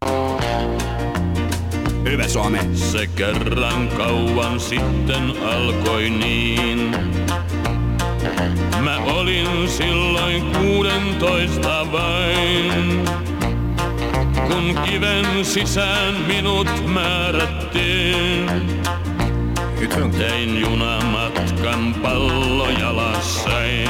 A: Hyvä Suomi.
L: Se kerran kauan sitten alkoi niin. Mä olin silloin kuudentoista vain. Kun kiven sisään minut määrättiin.
B: Det är tungt.
L: Tein junamatkan pallojalassain.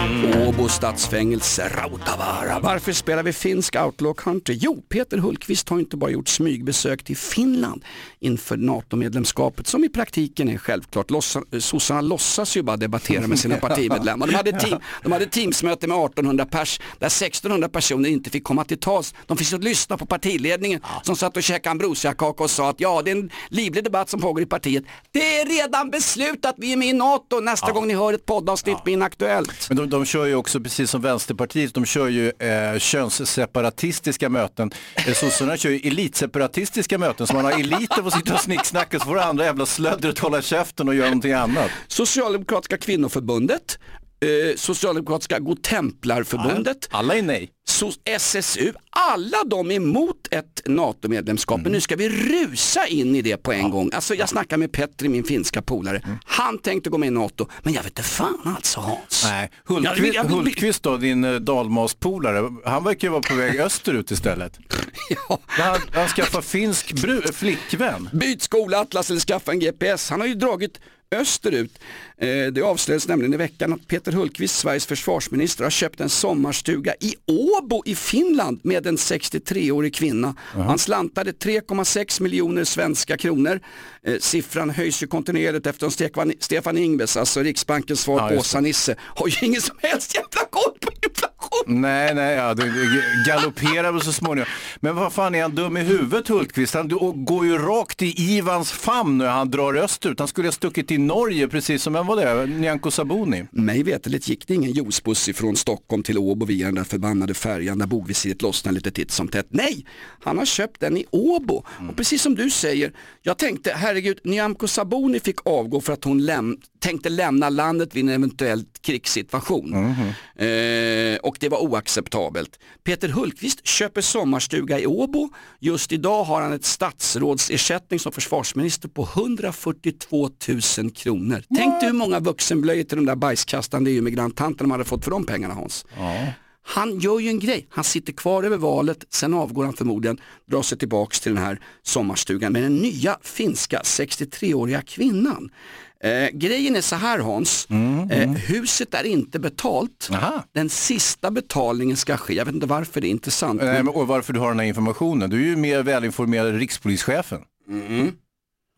A: Åbo stadsfängelse, Rautavaara. Varför spelar vi finsk outlaw country? Jo, Peter Hultqvist har inte bara gjort smygbesök till Finland inför NATO-medlemskapet som i praktiken är självklart. Lossa, sossarna låtsas ju bara debattera med sina partimedlemmar. De hade, team, de hade teamsmöte med 1800 pers där 1600 personer inte fick komma till tals. De fick så lyssna på partiledningen som satt och käkade ambrosiakaka och sa att ja, det är en livlig debatt som pågår i partiet. Det är redan beslutat, vi är med i NATO nästa gång ni hör ett poddavsnitt med Inaktuellt.
B: Men de, de kör ju också, precis som Vänsterpartiet, de kör ju eh, könsseparatistiska möten. Eh, Sossarna kör ju elitseparatistiska möten, så man har eliter får sitta och snicksnacka, så får andra jävla slöddret hålla käften och göra någonting annat.
A: Socialdemokratiska kvinnoförbundet, eh, Socialdemokratiska Godtemplarförbundet,
B: Alla är nej.
A: so SSU, alla de är emot ett NATO-medlemskap.
B: Mm.
A: Men nu ska vi rusa in i det på en gång. Alltså jag snackar med Petri, min finska polare.
B: Mm.
A: Han tänkte gå med i NATO, men jag vet inte fan alltså Hans.
B: Nej,
A: Jag vill-
B: Hultqvist,
A: jag vill-
B: Hultqvist då, din eh, dalmaspolare, han verkar ju vara på väg österut istället.
A: Ja.
B: Han, han skaffar finsk flickvän.
A: Byt skola, Atlas eller skaffa en GPS. Han har ju dragit österut. Eh, det avslöjades nämligen i veckan att Peter Hultqvist, Sveriges försvarsminister, har köpt en sommarstuga i Åbo i Finland med en 63-årig kvinna. Han slantade 3,6 miljoner svenska kronor. Eh, siffran höjs ju kontinuerligt efter Stefan, Ingves, alltså Riksbankens svar på
B: just det.
A: Åsa-Nisse, har ju ingen som helst jävla koll på inflation.
B: Nej, nej, ja, det galopperar väl så småningom. Men vad fan är han dum i huvudet Hultqvist? Han går ju rakt i Ivans famn när han drar österut. Han skulle ha stuckit till Norge precis som, vem var det? Nyamko Sabuni.
A: Mig veterligt gick det ingen juicebuss ifrån Stockholm till Åbo via den där förbannade färjan där bogvisiret lossnade lite titt som tätt. Nej, han har köpt den i Åbo. Och precis som du säger, jag tänkte herregud, Nyamko Sabuni fick avgå för att hon läm tänkte lämna landet vid en eventuell krigssituation. Eh, och det var oacceptabelt. Peter Hultqvist köper sommarstuga i Åbo. Just idag har han ett statsrådsersättning som försvarsminister på 142 000 kronor. Tänk dig hur många vuxenblöjor till de där bajskastande EU-migranttanterna de hade fått för de pengarna Hans. Han gör ju en grej, han sitter kvar över valet, sen avgår han förmodligen, drar sig tillbaks till den här sommarstugan med den nya finska 63-åriga kvinnan. Eh, grejen är så här Hans, eh, huset är inte betalt. Den sista betalningen ska ske, jag vet inte varför det är intressant.
B: Nej,
A: men-
B: men, och varför du har den här informationen. Du är ju mer välinformerad än rikspolischefen.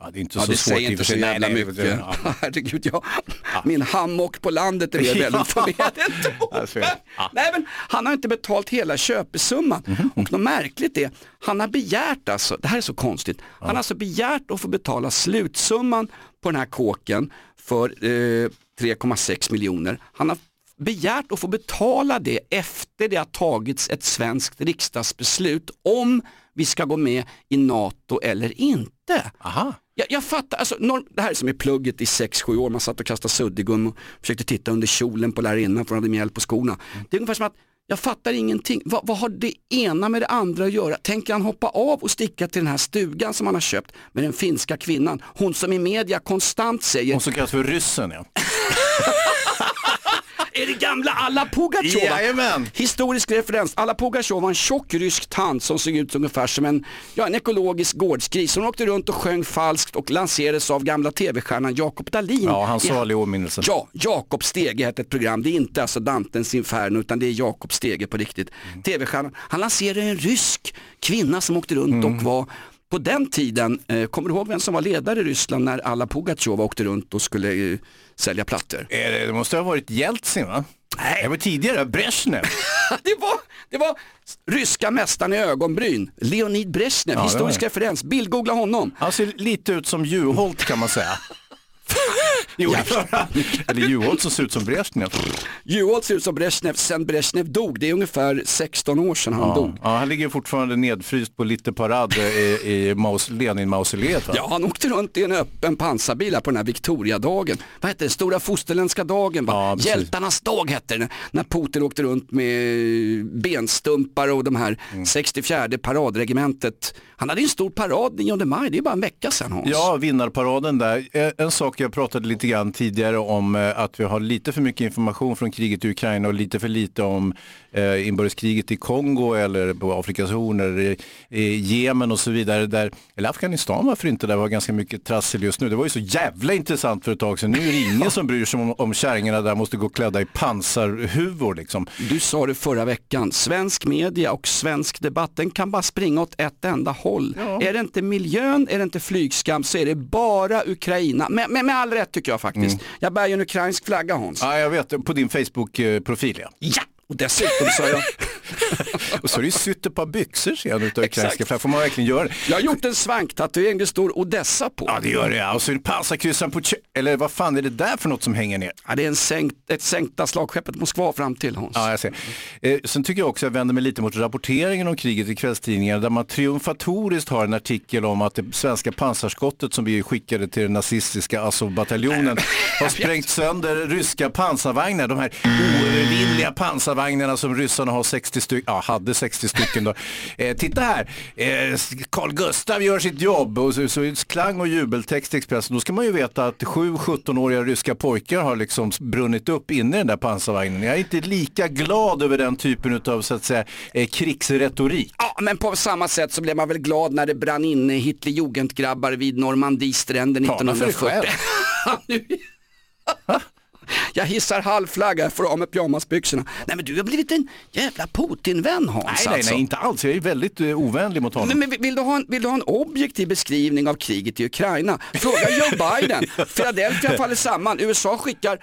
B: Ja, det är inte
A: Ja,
B: så
A: det
B: svårt
A: säger inte så jävla mycket.
B: ja.
A: Herregud, jag, min hammock på landet är än Tove. Nej men han har inte betalt hela köpesumman
B: Mhm.
A: och något märkligt är, han har begärt alltså, det här är så konstigt, han har alltså begärt att få betala slutsumman på den här kåken för eh, 3,6 miljoner. Han har begärt att få betala det efter det har tagits ett svenskt riksdagsbeslut om vi ska gå med i NATO eller inte.
B: Aha.
A: Jag, jag fattar, alltså, norm, det här är som i plugget i 6-7 år, man satt och kastade suddgum och försökte titta under kjolen på lärarinnan för hon hade mjäll på skorna. Det är ungefär som att jag fattar ingenting. Va, vad har det ena med det andra att göra? Tänker han hoppa av och sticka till den här stugan som han har köpt med den finska kvinnan? Hon som i media konstant säger
B: Hon som kallas för ryssen ja.
A: det gamla Alla Pugacheva?
B: Jajamän.
A: Historisk referens. Alla Pugacheva var en tjock rysk tant som såg ut ungefär som en, ja, en ekologisk gårdsgris. Hon åkte runt och sjöng falskt och lanserades av gamla tv-stjärnan Jakob Dahlin.
B: Ja, han
A: I-
B: salig åminnelse.
A: Ja, Jakob Stege hette ett program. Det är inte alltså Dantens Inferno utan det är Jakob Stege på riktigt. TV-stjärnan. Han lanserade en rysk kvinna som åkte runt och var på den tiden, eh, kommer du ihåg vem som var ledare i Ryssland när alla Pugatjova åkte runt och skulle eh, sälja plattor?
B: Det måste ha varit Jeltsin va? Nej. Det var tidigare, Brezhnev.
A: det, var, det var ryska mästaren i ögonbryn, Leonid Brezhnev,
B: Ja,
A: historisk referens, bildgoogla honom.
B: Han ser lite ut som Juholt kan man säga. Jo, det. Eller Juholt som ser ut som Brezhnev.
A: Juholt ser ut som Brezhnev sen Brezhnev dog, det är ungefär 16 år sedan han
B: Ja.
A: dog.
B: ja, han ligger fortfarande nedfryst på lite parad i, i Maus, Lenin-mausoleet va?
A: Ja, han åkte runt i en öppen pansarbil här på den här Victoriadagen. Vad hette det? Stora fosterländska dagen va?
B: Ja.
A: Hjältarnas dag hette det. När Putin åkte runt med benstumpar och de här
B: Mm.
A: 64 paradregementet. Han hade en stor parad 9 maj, det är bara en vecka sedan Hans.
B: Ja, vinnarparaden där. Eh, en sak jag pratade lite grann tidigare om eh, att vi har lite för mycket information från kriget i Ukraina och lite för lite om eh, inbördeskriget i Kongo eller på Afrikas horn eller i, Jemen och så vidare. Där, eller Afghanistan varför inte, där var ganska mycket trassel just nu. Det var ju så jävla intressant för ett tag sedan. Nu är det ingen som bryr sig om, om kärringarna där måste gå klädda i pansarhuvor liksom.
A: Du sa det förra veckan, svensk media och svensk debatt den kan bara springa åt ett enda håll. Är det inte miljön, är det inte flygskam så är det bara Ukraina. Med, med, med all rätt tycker jag faktiskt. Jag bär ju en ukrainsk flagga Hans.
B: Ja, jag vet, på din Facebook-profil ja.
A: Ja, och dessutom sa jag
B: Och så är det ju sytt ett par byxor ser jag utav ukrainska flaggan. Får man verkligen göra det?
A: Jag har gjort en svanktatuering, det står Odessa på.
B: Ja det gör det ja. Och så är det pansarkryssaren på, eller vad fan är det där för något som hänger ner?
A: Ja, det är en sänkt, ett sänkta slagskeppet Moskva fram till Hans.
B: Ja, jag ser. Eh, sen tycker jag också jag vänder mig lite mot rapporteringen om kriget i kvällstidningarna där man triumfatoriskt har en artikel om att det svenska pansarskottet som vi skickade till den nazistiska Azov-bataljonen har sprängt sönder ryska pansarvagnar. De här oövervinnliga pansarvagnarna som ryssarna har 60 stycken, ja hade 60 stycken då. Eh, titta här, eh, Carl Gustav gör sitt jobb och så, så klang och jubeltext i Expressen. Då ska man ju veta att sju 17-åriga ryska pojkar har liksom brunnit upp inne i den där pansarvagnen. Jag är inte lika glad över den typen av så att säga eh, krigsretorik.
A: Ja, men på samma sätt så blev man väl glad när det brann inne Hitlerjugendgrabbar vid Normandiestränden
B: Tala för dig
A: 1940. Jag hissar halvflagga för av med pyjamasbyxorna. Nej men du har blivit en jävla Putin-vän Hans
B: Nej, nej,
A: alltså.
B: nej, inte alls. Jag är väldigt eh, ovänlig mot honom.
A: Nej, men vill, du ha en, vill du ha en objektiv beskrivning av kriget i Ukraina? Fråga Joe Biden. Philadelphia faller samman. USA skickar,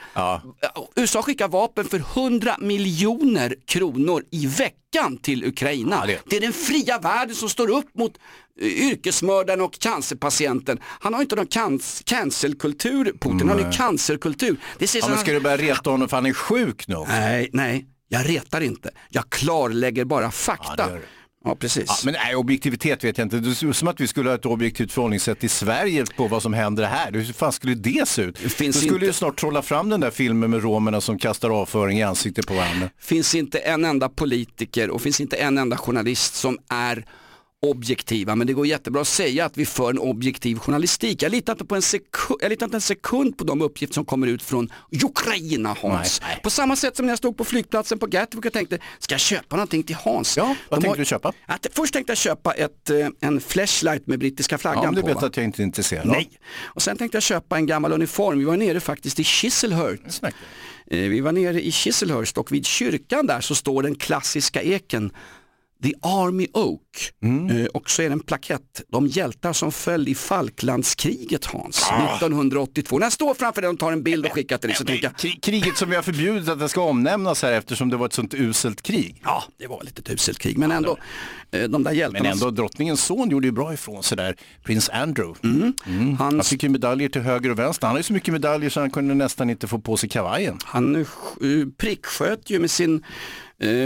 A: USA skickar vapen för 100 miljoner kronor i veckan till Ukraina. det. är den fria världen som står upp mot eh, yrkesmördaren och cancerpatienten. Han har inte någon canc- cancelkultur, Putin, han har ju cancerkultur. Det ser
B: Ja, men ska du börja reta honom för han är sjuk nu?
A: Nej, nej, jag retar inte. Jag klarlägger bara fakta.
B: Ja, det.
A: Ja, precis.
B: Ja, men nej, objektivitet vet jag inte. Det är som att vi skulle ha ett objektivt förhållningssätt i Sverige på vad som händer här. Hur fan skulle det se ut?
A: finns
B: du skulle
A: inte-
B: ju snart trolla fram den där filmen med romerna som kastar avföring i ansiktet på varandra.
A: finns inte en enda politiker och finns inte en enda journalist som är objektiva men det går jättebra att säga att vi för en objektiv journalistik. Jag litar inte, på en, sekund, jag litar inte en sekund på de uppgifter som kommer ut från Ukraina Hans. På samma sätt som när jag stod på flygplatsen på Gatwick och tänkte, ska jag köpa någonting till Hans? Ja,
B: vad tänkte du köpa?
A: Att, först tänkte jag köpa ett, eh, en flashlight med brittiska flaggan
B: Ja, men det
A: på.
B: vet
A: va?
B: att jag inte är intresserad av.
A: Nej, och sen tänkte jag köpa en gammal uniform. Vi var nere faktiskt i Chislehurst. Eh, Vi var nere i Chislehurst och vid kyrkan där så står den klassiska eken The Army Oak
B: Mm.
A: eh, och så är det en plakett, de hjältar som föll i Falklandskriget Hans,
B: Ah.
A: 1982. När jag står framför den och tar en bild och skickar till dig så tänker jag,
B: Kri- Kriget som vi har förbjudit att det ska omnämnas här eftersom det var ett sånt uselt krig.
A: ja det var lite ett uselt krig men ändå, eh, de där hjältarna.
B: Men ändå, drottningens son gjorde ju bra ifrån sig där, prins Andrew. Mm. Han fick ju medaljer till höger och vänster. Han har ju så mycket medaljer så han kunde nästan inte få på sig kavajen.
A: Han eh, pricksköt ju med sin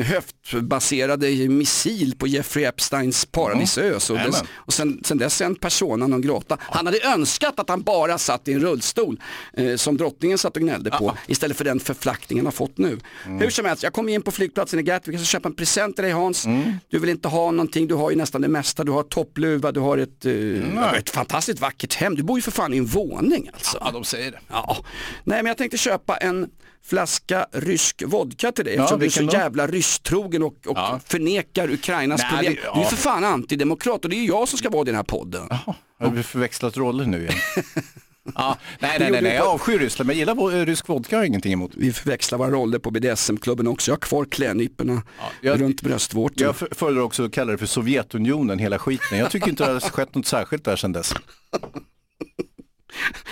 A: höftbaserade missil på Jeffrey Epsteins paradisö. Så
B: Jajamän.
A: dess, och sen, sen dess är en persona non grata. Han hade önskat att han bara satt i en rullstol eh, som drottningen satt och gnällde på istället för den förflackningen han har fått nu. Hur som helst, jag kom in på flygplatsen i Gatwick och köpa en present till dig Hans. Du vill inte ha någonting, du har ju nästan det mesta. Du har toppluva, du har ett, eh, ett fantastiskt vackert hem. Du bor ju för fan i en våning alltså.
B: Ja, de säger det.
A: Ja. Nej men jag tänkte köpa en flaska rysk vodka till dig
B: Ja,
A: eftersom du är så jävla rysstrogen och, och förnekar Ukrainas
B: Nej,
A: problem.
B: det-
A: Du är
B: ja.
A: för fan antidemokrat och det är ju jag som ska vara i den här podden.
B: Har vi förväxlat roller nu igen? ja, nej, nej, nej, nej, jag avskyr Ryssland men gillar vo- rysk vodka, har jag ingenting emot.
A: Vi förväxlar våra roller på BDSM-klubben också. Jag har kvar klädnyporna
B: jag-
A: runt bröstvårtan.
B: Jag föredrar också att kalla det för Sovjetunionen, hela skiten. Jag tycker inte det har skett något särskilt där sedan dess.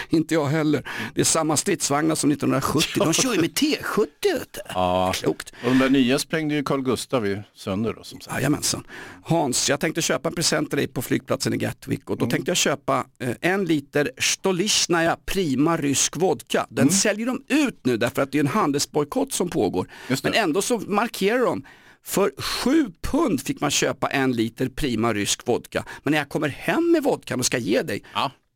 A: Inte jag heller. Det är samma stridsvagnar som 1970. De kör ju med T70. vet du.
B: Ja,
A: Klokt.
B: och de där nya sprängde ju Carl Gustav sönder då, som sagt.
A: Jajamensan. Hans, jag tänkte köpa en present till dig på flygplatsen i Gatwick och
B: Mm.
A: då tänkte jag köpa eh, en liter Stolichnaya Prima rysk vodka. Den
B: Mm.
A: säljer de ut nu därför att det är en handelsbojkott som pågår. Men ändå så markerar de för 7 pund fick man köpa en liter Prima rysk vodka. Men när jag kommer hem med vodkan och ska ge dig,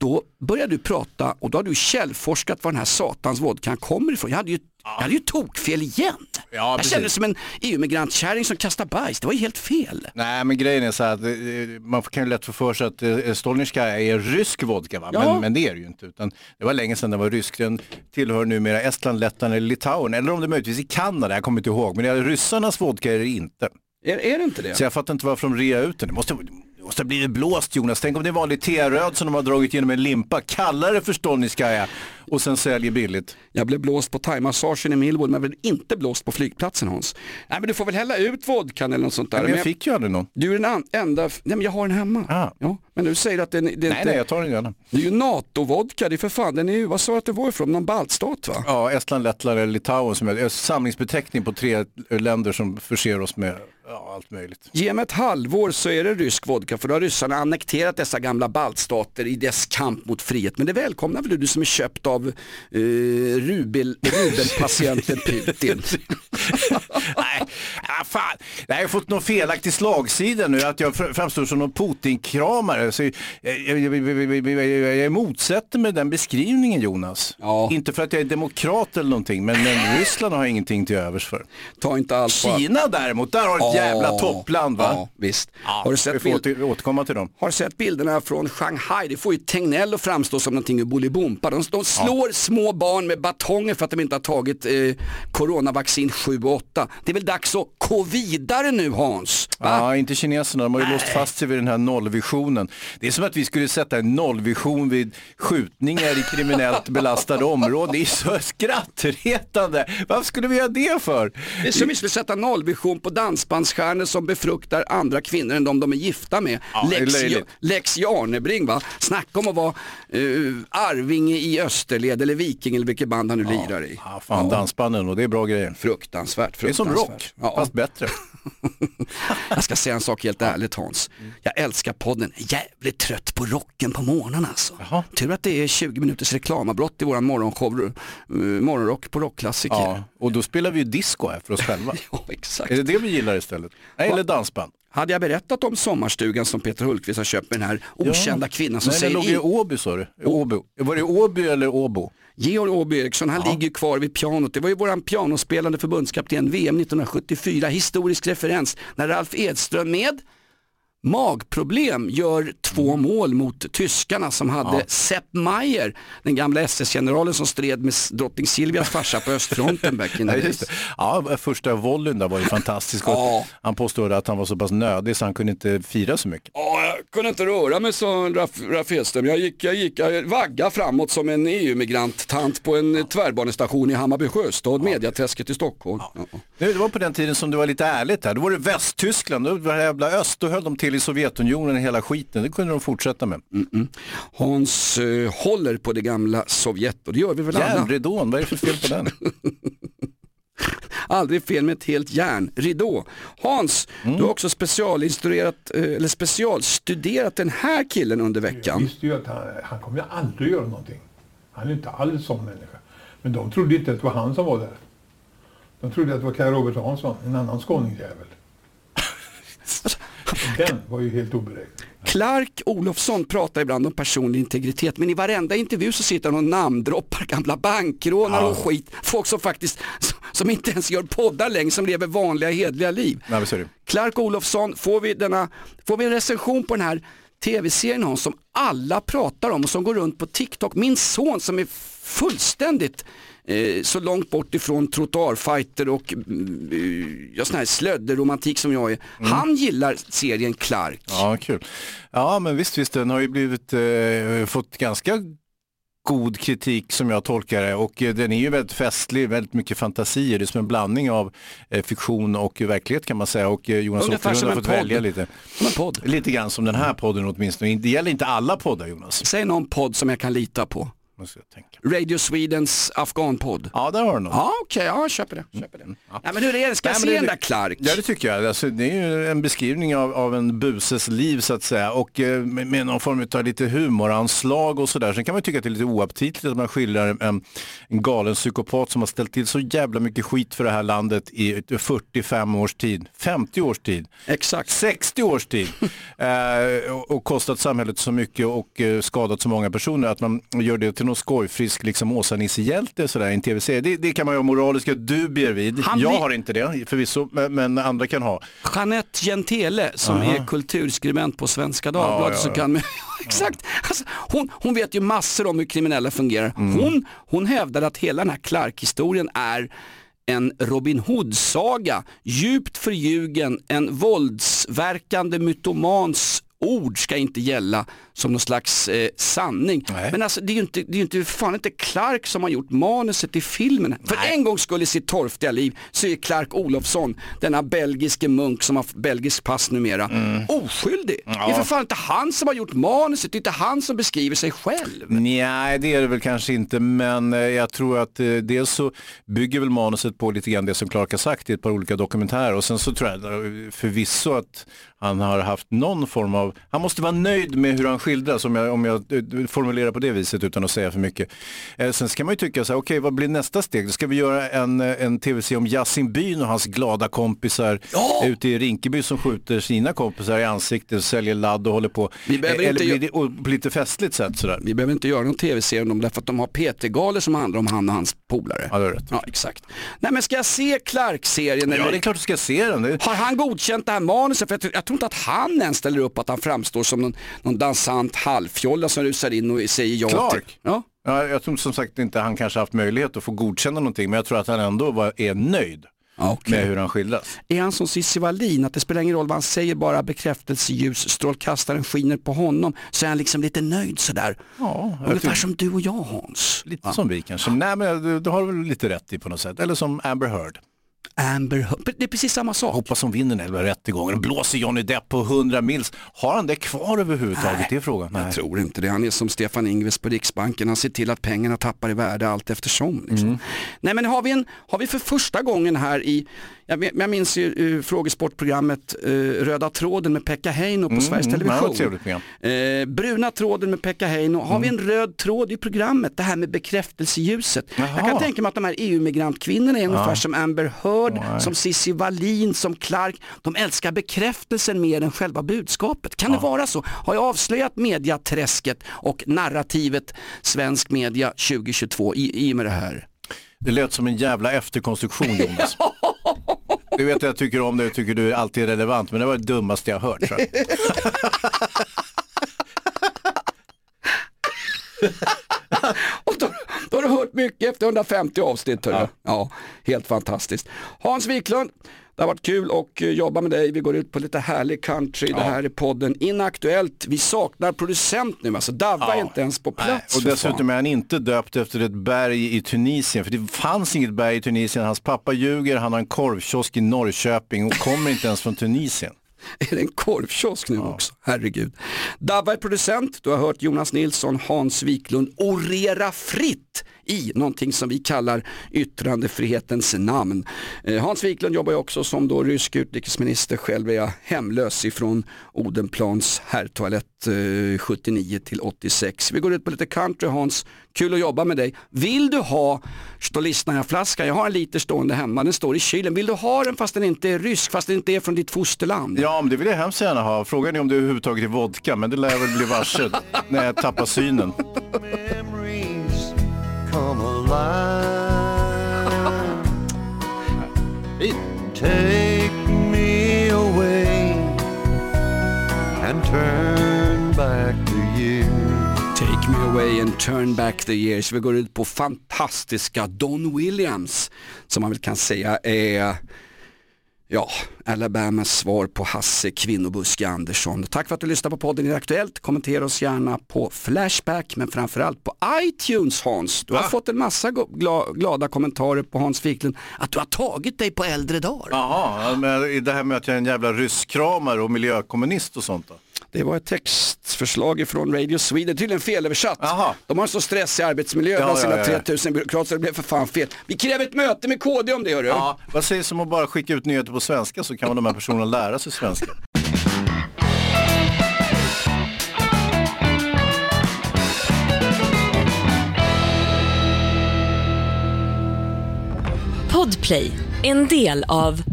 A: då börjar du prata och då har du källforskat var den här satans vodkan kommer ifrån. Jag hade ju Jag hade ju tokfel igen. jag
B: precis.
A: kände som en EU-migrantkärring som kastar bajs. Det var ju helt fel.
B: Nej men grejen är så här att eh, man kan ju lätt få för sig att eh, Stolnitskaja är rysk vodka va?
A: Ja.
B: Men, men det är det ju inte. Utan det var länge sedan den var rysk. Den tillhör numera Estland, Lettland eller Litauen. Eller om det är möjligtvis i Kanada, jag kommer inte ihåg. Men det är ryssarnas vodka är det inte.
A: Är, är det inte det?
B: Så jag fattar inte varför de rear ut den. Det måste, det måste ha blivit blåst Jonas. Tänk om det är vanlig teröd som de har dragit genom en limpa. Kalla det för Stolnitskaja och sen säljer billigt.
A: Jag blev blåst på thaimassagen i Millwood men jag blev inte blåst på flygplatsen Hans. Nej men du får väl hälla ut vodkan eller något sånt där.
B: Nej, men jag fick ju aldrig någon.
A: Du är den enda, nej men jag har den hemma. Ja, men du säger att den, det är
B: Nej,
A: inte,
B: nej, jag tar den gärna.
A: det är ju NATO-vodka, det är för fan, den är ju, vad sa du att det var ifrån, någon baltstat va?
B: Ja, Estland, Lettland eller Litauen som är är samlingsbeteckning på tre länder som förser oss med ja, allt möjligt.
A: Ge mig ett halvår så är det rysk vodka för då har ryssarna annekterat dessa gamla baltstater i dess kamp mot frihet. Men det välkomnar väl du, du som är köpt av eh, rubel, rubelpatienten Putin.
B: Nej, ah, fan. Jag har fått någon felaktig slagsida nu, att jag fr- framstår som någon Putin-kramare. Så jag, jag, jag, jag, jag, motsätter mig den beskrivningen Jonas. Inte för att jag är demokrat eller någonting, men, men Ryssland har jag ingenting till övers för.
A: Ta inte allt
B: Kina däremot, där har ett
A: Ja,
B: jävla toppland va?
A: Ja, visst.
B: har du sett vi får åter, återkomma till dem.
A: Har du sett bilderna från Shanghai? Det får ju Tegnell att framstå som någonting ur Bolibompa. De, de slår små barn med batonger för att de inte har tagit eh, coronavaccin 7 och 8. Det är väl dags att gå vidare nu Hans?
B: Ja, inte kineserna, de har ju låst fast sig vid den här nollvisionen. Det är som att vi skulle sätta en nollvision vid skjutningar i kriminellt belastade områden. Det är så skrattretande. Varför skulle vi göra det för?
A: Det är som vi skulle sätta nollvision på dansbandsstjärnor som befruktar andra kvinnor än de de är gifta med.
B: Ja,
A: Lex. Lex Jarnebring va? Snacka om att vara uh, Arvinge i Österled eller Viking eller vilket band han nu lirar i.
B: Ja, fan, dansbanden och det är bra grejer.
A: Fruktansvärt,
B: Det är som
A: fruktansvärt.
B: rock, fast bättre.
A: Jag ska säga en sak helt ärligt Hans. Jag älskar podden. Jävligt trött på rocken på morgonen alltså. Tur att det är 20 minuters reklamavbrott i våran morgonshow, uh, morgonrock på rockklassiker.
B: Ja, och då spelar vi ju disco här för oss själva.
A: ja, exakt.
B: Är det det vi gillar istället? Nej, eller dansband?
A: Hade jag berättat om sommarstugan som Peter Hultqvist har köpt med den här okända kvinnan som
B: Nej,
A: säger
B: den låg i Åby sa du. Var det Åby eller Åbo?
A: Georg Åby Eriksson, han ligger ju kvar vid pianot. Det var ju våran pianospelande förbundskapten VM 1974, historisk referens, när Ralf Edström med magproblem gör två mål mot tyskarna som hade
B: Ja.
A: Sepp Maier, den gamla SS-generalen som stred med drottning Silvias farsa på östfronten back in
B: Ja,
A: the days.
B: ja, första volleyn där var ju fantastisk.
A: Ja.
B: Han påstod att han var så pass nödig så han kunde inte fira så mycket.
A: Ja, jag kunde inte röra mig sa Raff, Raff Edström. Jag gick, jag gick, jag vagga framåt som en EU-migrant-tant på en tvärbanestation i Hammarby sjöstad, Mediaträsket i Stockholm. Ja.
B: Det var på den tiden som det var lite ärligt här. Då var det Västtyskland, då var det jävla öst, då höll de till i Sovjetunionen hela skiten. Det kunde de fortsätta med.
A: Hans eh, håller på det gamla Sovjet och det gör vi väl alla.
B: Järnridån, vad är det för fel på den?
A: Aldrig fel med ett helt järnridå. Hans,
B: Mm.
A: du har också specialinstruerat, eh, eller specialstuderat den här killen under
M: Jag
A: veckan.
M: visste ju att han, han kommer aldrig göra någonting. Han är inte alls sån människa. Men de trodde inte att det var han som var där. De trodde att det var Kaj Robert Hansson, en annan skåningsjävel. Och Den var ju helt oberäknelig.
A: Clark Olofsson pratar ibland om personlig integritet men i varenda intervju så sitter han och namndroppar gamla bankrånare och skit. Folk som faktiskt, som inte ens gör poddar längre, som lever vanliga hedliga liv.
B: Nej, du?
A: Clark Olofsson, får vi, denna, får vi en recension på den här tv-serien Hans, som alla pratar om och som går runt på TikTok. Min son som är fullständigt så långt bort ifrån trottoarfighter och mm, eh, ja, sån här slödderromantik som jag är. Han gillar serien Clark.
B: Ja, kul. Ja, men visst, visst, den har ju blivit, eh, fått ganska god kritik som jag tolkar det och eh, den är ju väldigt festlig, väldigt mycket fantasier. Det är som en blandning av eh, fiktion och verklighet kan man säga och eh, Jonas Åkerlund har fått
A: podd.
B: välja lite.
A: Som en podd.
B: Lite grann som den här podden åtminstone. Det gäller inte alla poddar Jonas.
A: Säg någon podd som jag kan lita på.
B: Måste jag tänka.
A: Radio Swedens afghanpodd.
B: Ja, där har du något.
A: Ja, okej, ja, jag köper det. Köper det. Ja, men hur är det? Ska jag
B: Nej,
A: se den där Clark?
B: Ja det tycker jag. Alltså, det är ju en beskrivning av, av en buses liv så att säga och eh, med, med någon form av lite humoranslag och sådär. Sen kan man ju tycka att det är lite oaptitligt att man skildrar en, en galen psykopat som har ställt till så jävla mycket skit för det här landet i 45 års tid, 50 års tid,
A: Exakt.
B: 60 års tid eh, och, och kostat samhället så mycket och eh, skadat så många personer att man gör det till inte någon skojfrisk liksom Åsa-Nisse-hjälte sådär i en tv-serie. Det, det kan man ju ha moraliska dubier vid.
A: Han
B: jag
A: blir-
B: har inte det förvisso, men, men andra kan ha.
A: Jeanette Gentele som
B: Aha.
A: är kulturskribent på Svenska Dagbladet.
B: Ja, ja, ja.
A: kan, exakt, alltså, hon, hon vet ju massor om hur kriminella fungerar.
B: Mm.
A: Hon, hon hävdar att hela den här Clark-historien är en Robin Hood-saga, djupt förljugen, en våldsverkande mytomans ord ska inte gälla som någon slags eh, sanning. Men alltså det är ju inte, det är inte, fan inte Clark som har gjort manuset till filmen. För en gång skulle i sitt torftiga liv så är Clark Olofsson, denna belgiske munk som har belgisk pass numera, oskyldig. Det är för fan inte han som har gjort manuset, det är inte han som beskriver sig själv.
B: Nej, det är det väl kanske inte, men eh, jag tror att eh, dels så bygger väl manuset på lite grann det som Clark har sagt i ett par olika dokumentärer och sen så tror jag eh, förvisso att han har haft någon form av, han måste vara nöjd med hur han skildras om jag, om jag eh, formulerar på det viset utan att säga för mycket. Eh, sen ska man ju tycka så här, okej vad blir nästa steg? Då ska vi göra en, eh, en tv-serie om Yasin Byn och hans glada kompisar ute i Rinkeby som skjuter sina kompisar i ansiktet, säljer ladd och håller på.
A: Vi behöver
B: Eh,
A: inte
B: Eller blir det och på lite festligt sätt sådär.
A: Vi behöver inte göra någon tv-serie om dem därför att de har PT-galor som handlar om han och hans polare.
B: Ja, det är rätt.
A: Ja, exakt. Nej men ska jag se Clark-serien?
B: Ja,
A: eller-
B: det är klart du ska se den.
A: Har han godkänt det här manuset? För jag, tror- jag tror inte att han ens ställer upp att han framstår som någon, någon dansant halvfjolla som rusar in och säger ja till.
B: Clark?
A: Ja.
B: Ja, jag tror som sagt inte han kanske haft möjlighet att få godkänna någonting, men jag tror att han ändå var, är nöjd med hur han skildras.
A: Är han som Cissi Wallin, att det spelar ingen roll vad han säger, bara bekräftelseljus, strålkastaren skiner på honom, så är han liksom lite nöjd sådär.
B: Ja,
A: Ungefär
B: tycker-
A: som du och jag Hans.
B: Lite som vi kanske. Nej, men du, du har väl lite rätt i på något sätt. Eller som Amber Heard.
A: Amber Heard, det är precis samma sak.
B: Hoppas hon vinner den jävla rättegången. Blåser Johnny Depp på 100 mils. Har han det kvar överhuvudtaget? Det är frågan. Nej.
A: Jag tror inte det. Han är som Stefan Ingves på Riksbanken. Han ser till att pengarna tappar i värde allt eftersom. Liksom. Nej men har vi, en, har vi för första gången här i, jag, minns ju uh, frågesportprogrammet eh, Röda tråden med Pekka Heino på
B: Mm,
A: Sveriges
B: mm,
A: Television. Eh, bruna tråden med Pekka Heino. Har vi en röd tråd i programmet? Det här med bekräftelseljuset. Jag kan tänka mig att de här EU-migrantkvinnorna är ungefär
B: Ja.
A: som Amber Heard,
B: Nej.
A: som Cissi Wallin, som Clark. De älskar bekräftelsen mer än själva budskapet. Kan det vara så? Har jag avslöjat mediaträsket och narrativet svensk media 2022 i, i och med det här?
B: Det lät som en jävla efterkonstruktion Jonas. Du vet att jag tycker om det och tycker du alltid är relevant, men det var det dummaste jag hört. tror jag.
A: Då har du hört mycket efter 150 avsnitt. hörru. Ja. helt fantastiskt. Hans Wiklund, det har varit kul att eh, jobba med dig. Vi går ut på lite härlig country. Det här är podden Inaktuellt. Vi saknar producent nu, alltså Davva är inte ens på plats.
B: Och dessutom är han inte döpt efter ett berg i Tunisien, för det fanns inget berg i Tunisien. Hans pappa ljuger, han har en korvkiosk i Norrköping och kommer inte ens från Tunisien.
A: Är det en korvkiosk nu också? Herregud. Davva är producent, du har hört Jonas Nilsson, Hans Wiklund orera fritt i någonting som vi kallar yttrandefrihetens namn. Eh, Hans Wiklund jobbar ju också som då rysk utrikesminister, själv är jag hemlös ifrån Odenplans herrtoalett eh, 79 till 86. Vi går ut på lite country Hans, kul att jobba med dig. Vill du ha Stolicnaja-flaskan? Jag har en liter stående hemma, den står i kylen. Vill du ha den fast den inte är rysk, fast den inte är från ditt fosterland?
B: Ja, men det vill jag hemskt gärna ha. Frågan är om det överhuvudtaget är vodka, men det lär jag väl bli varse när jag tappar synen.
N: come alive. Take me away and turn back the years.
A: Take me away and turn back the years. Vi går ut på fantastiska Don Williams som man väl kan säga är Ja, Alabamas svar på Hasse Kvinnobuske Andersson. Tack för att du lyssnar på podden i Aktuellt. Kommentera oss gärna på Flashback men framförallt på iTunes Hans. Du har fått en massa gla- glada kommentarer på Hans Wiklund att du har tagit dig på äldre dagar.
B: Jaha, men det här med att jag är en jävla rysskramare och miljökommunist och sånt då?
A: Det var ett textförslag från Radio Sweden, tydligen felöversatt. De har en så stressig arbetsmiljö
B: Ja,
A: bland
B: ja,
A: sina
B: ja.
A: 3000 byråkrater det blev för fan fel. Vi kräver ett möte med KD om det hörru.
B: Ja, vad sägs om att bara skicka ut nyheter på svenska så kan de här personerna lära sig svenska.
E: Podplay, en del av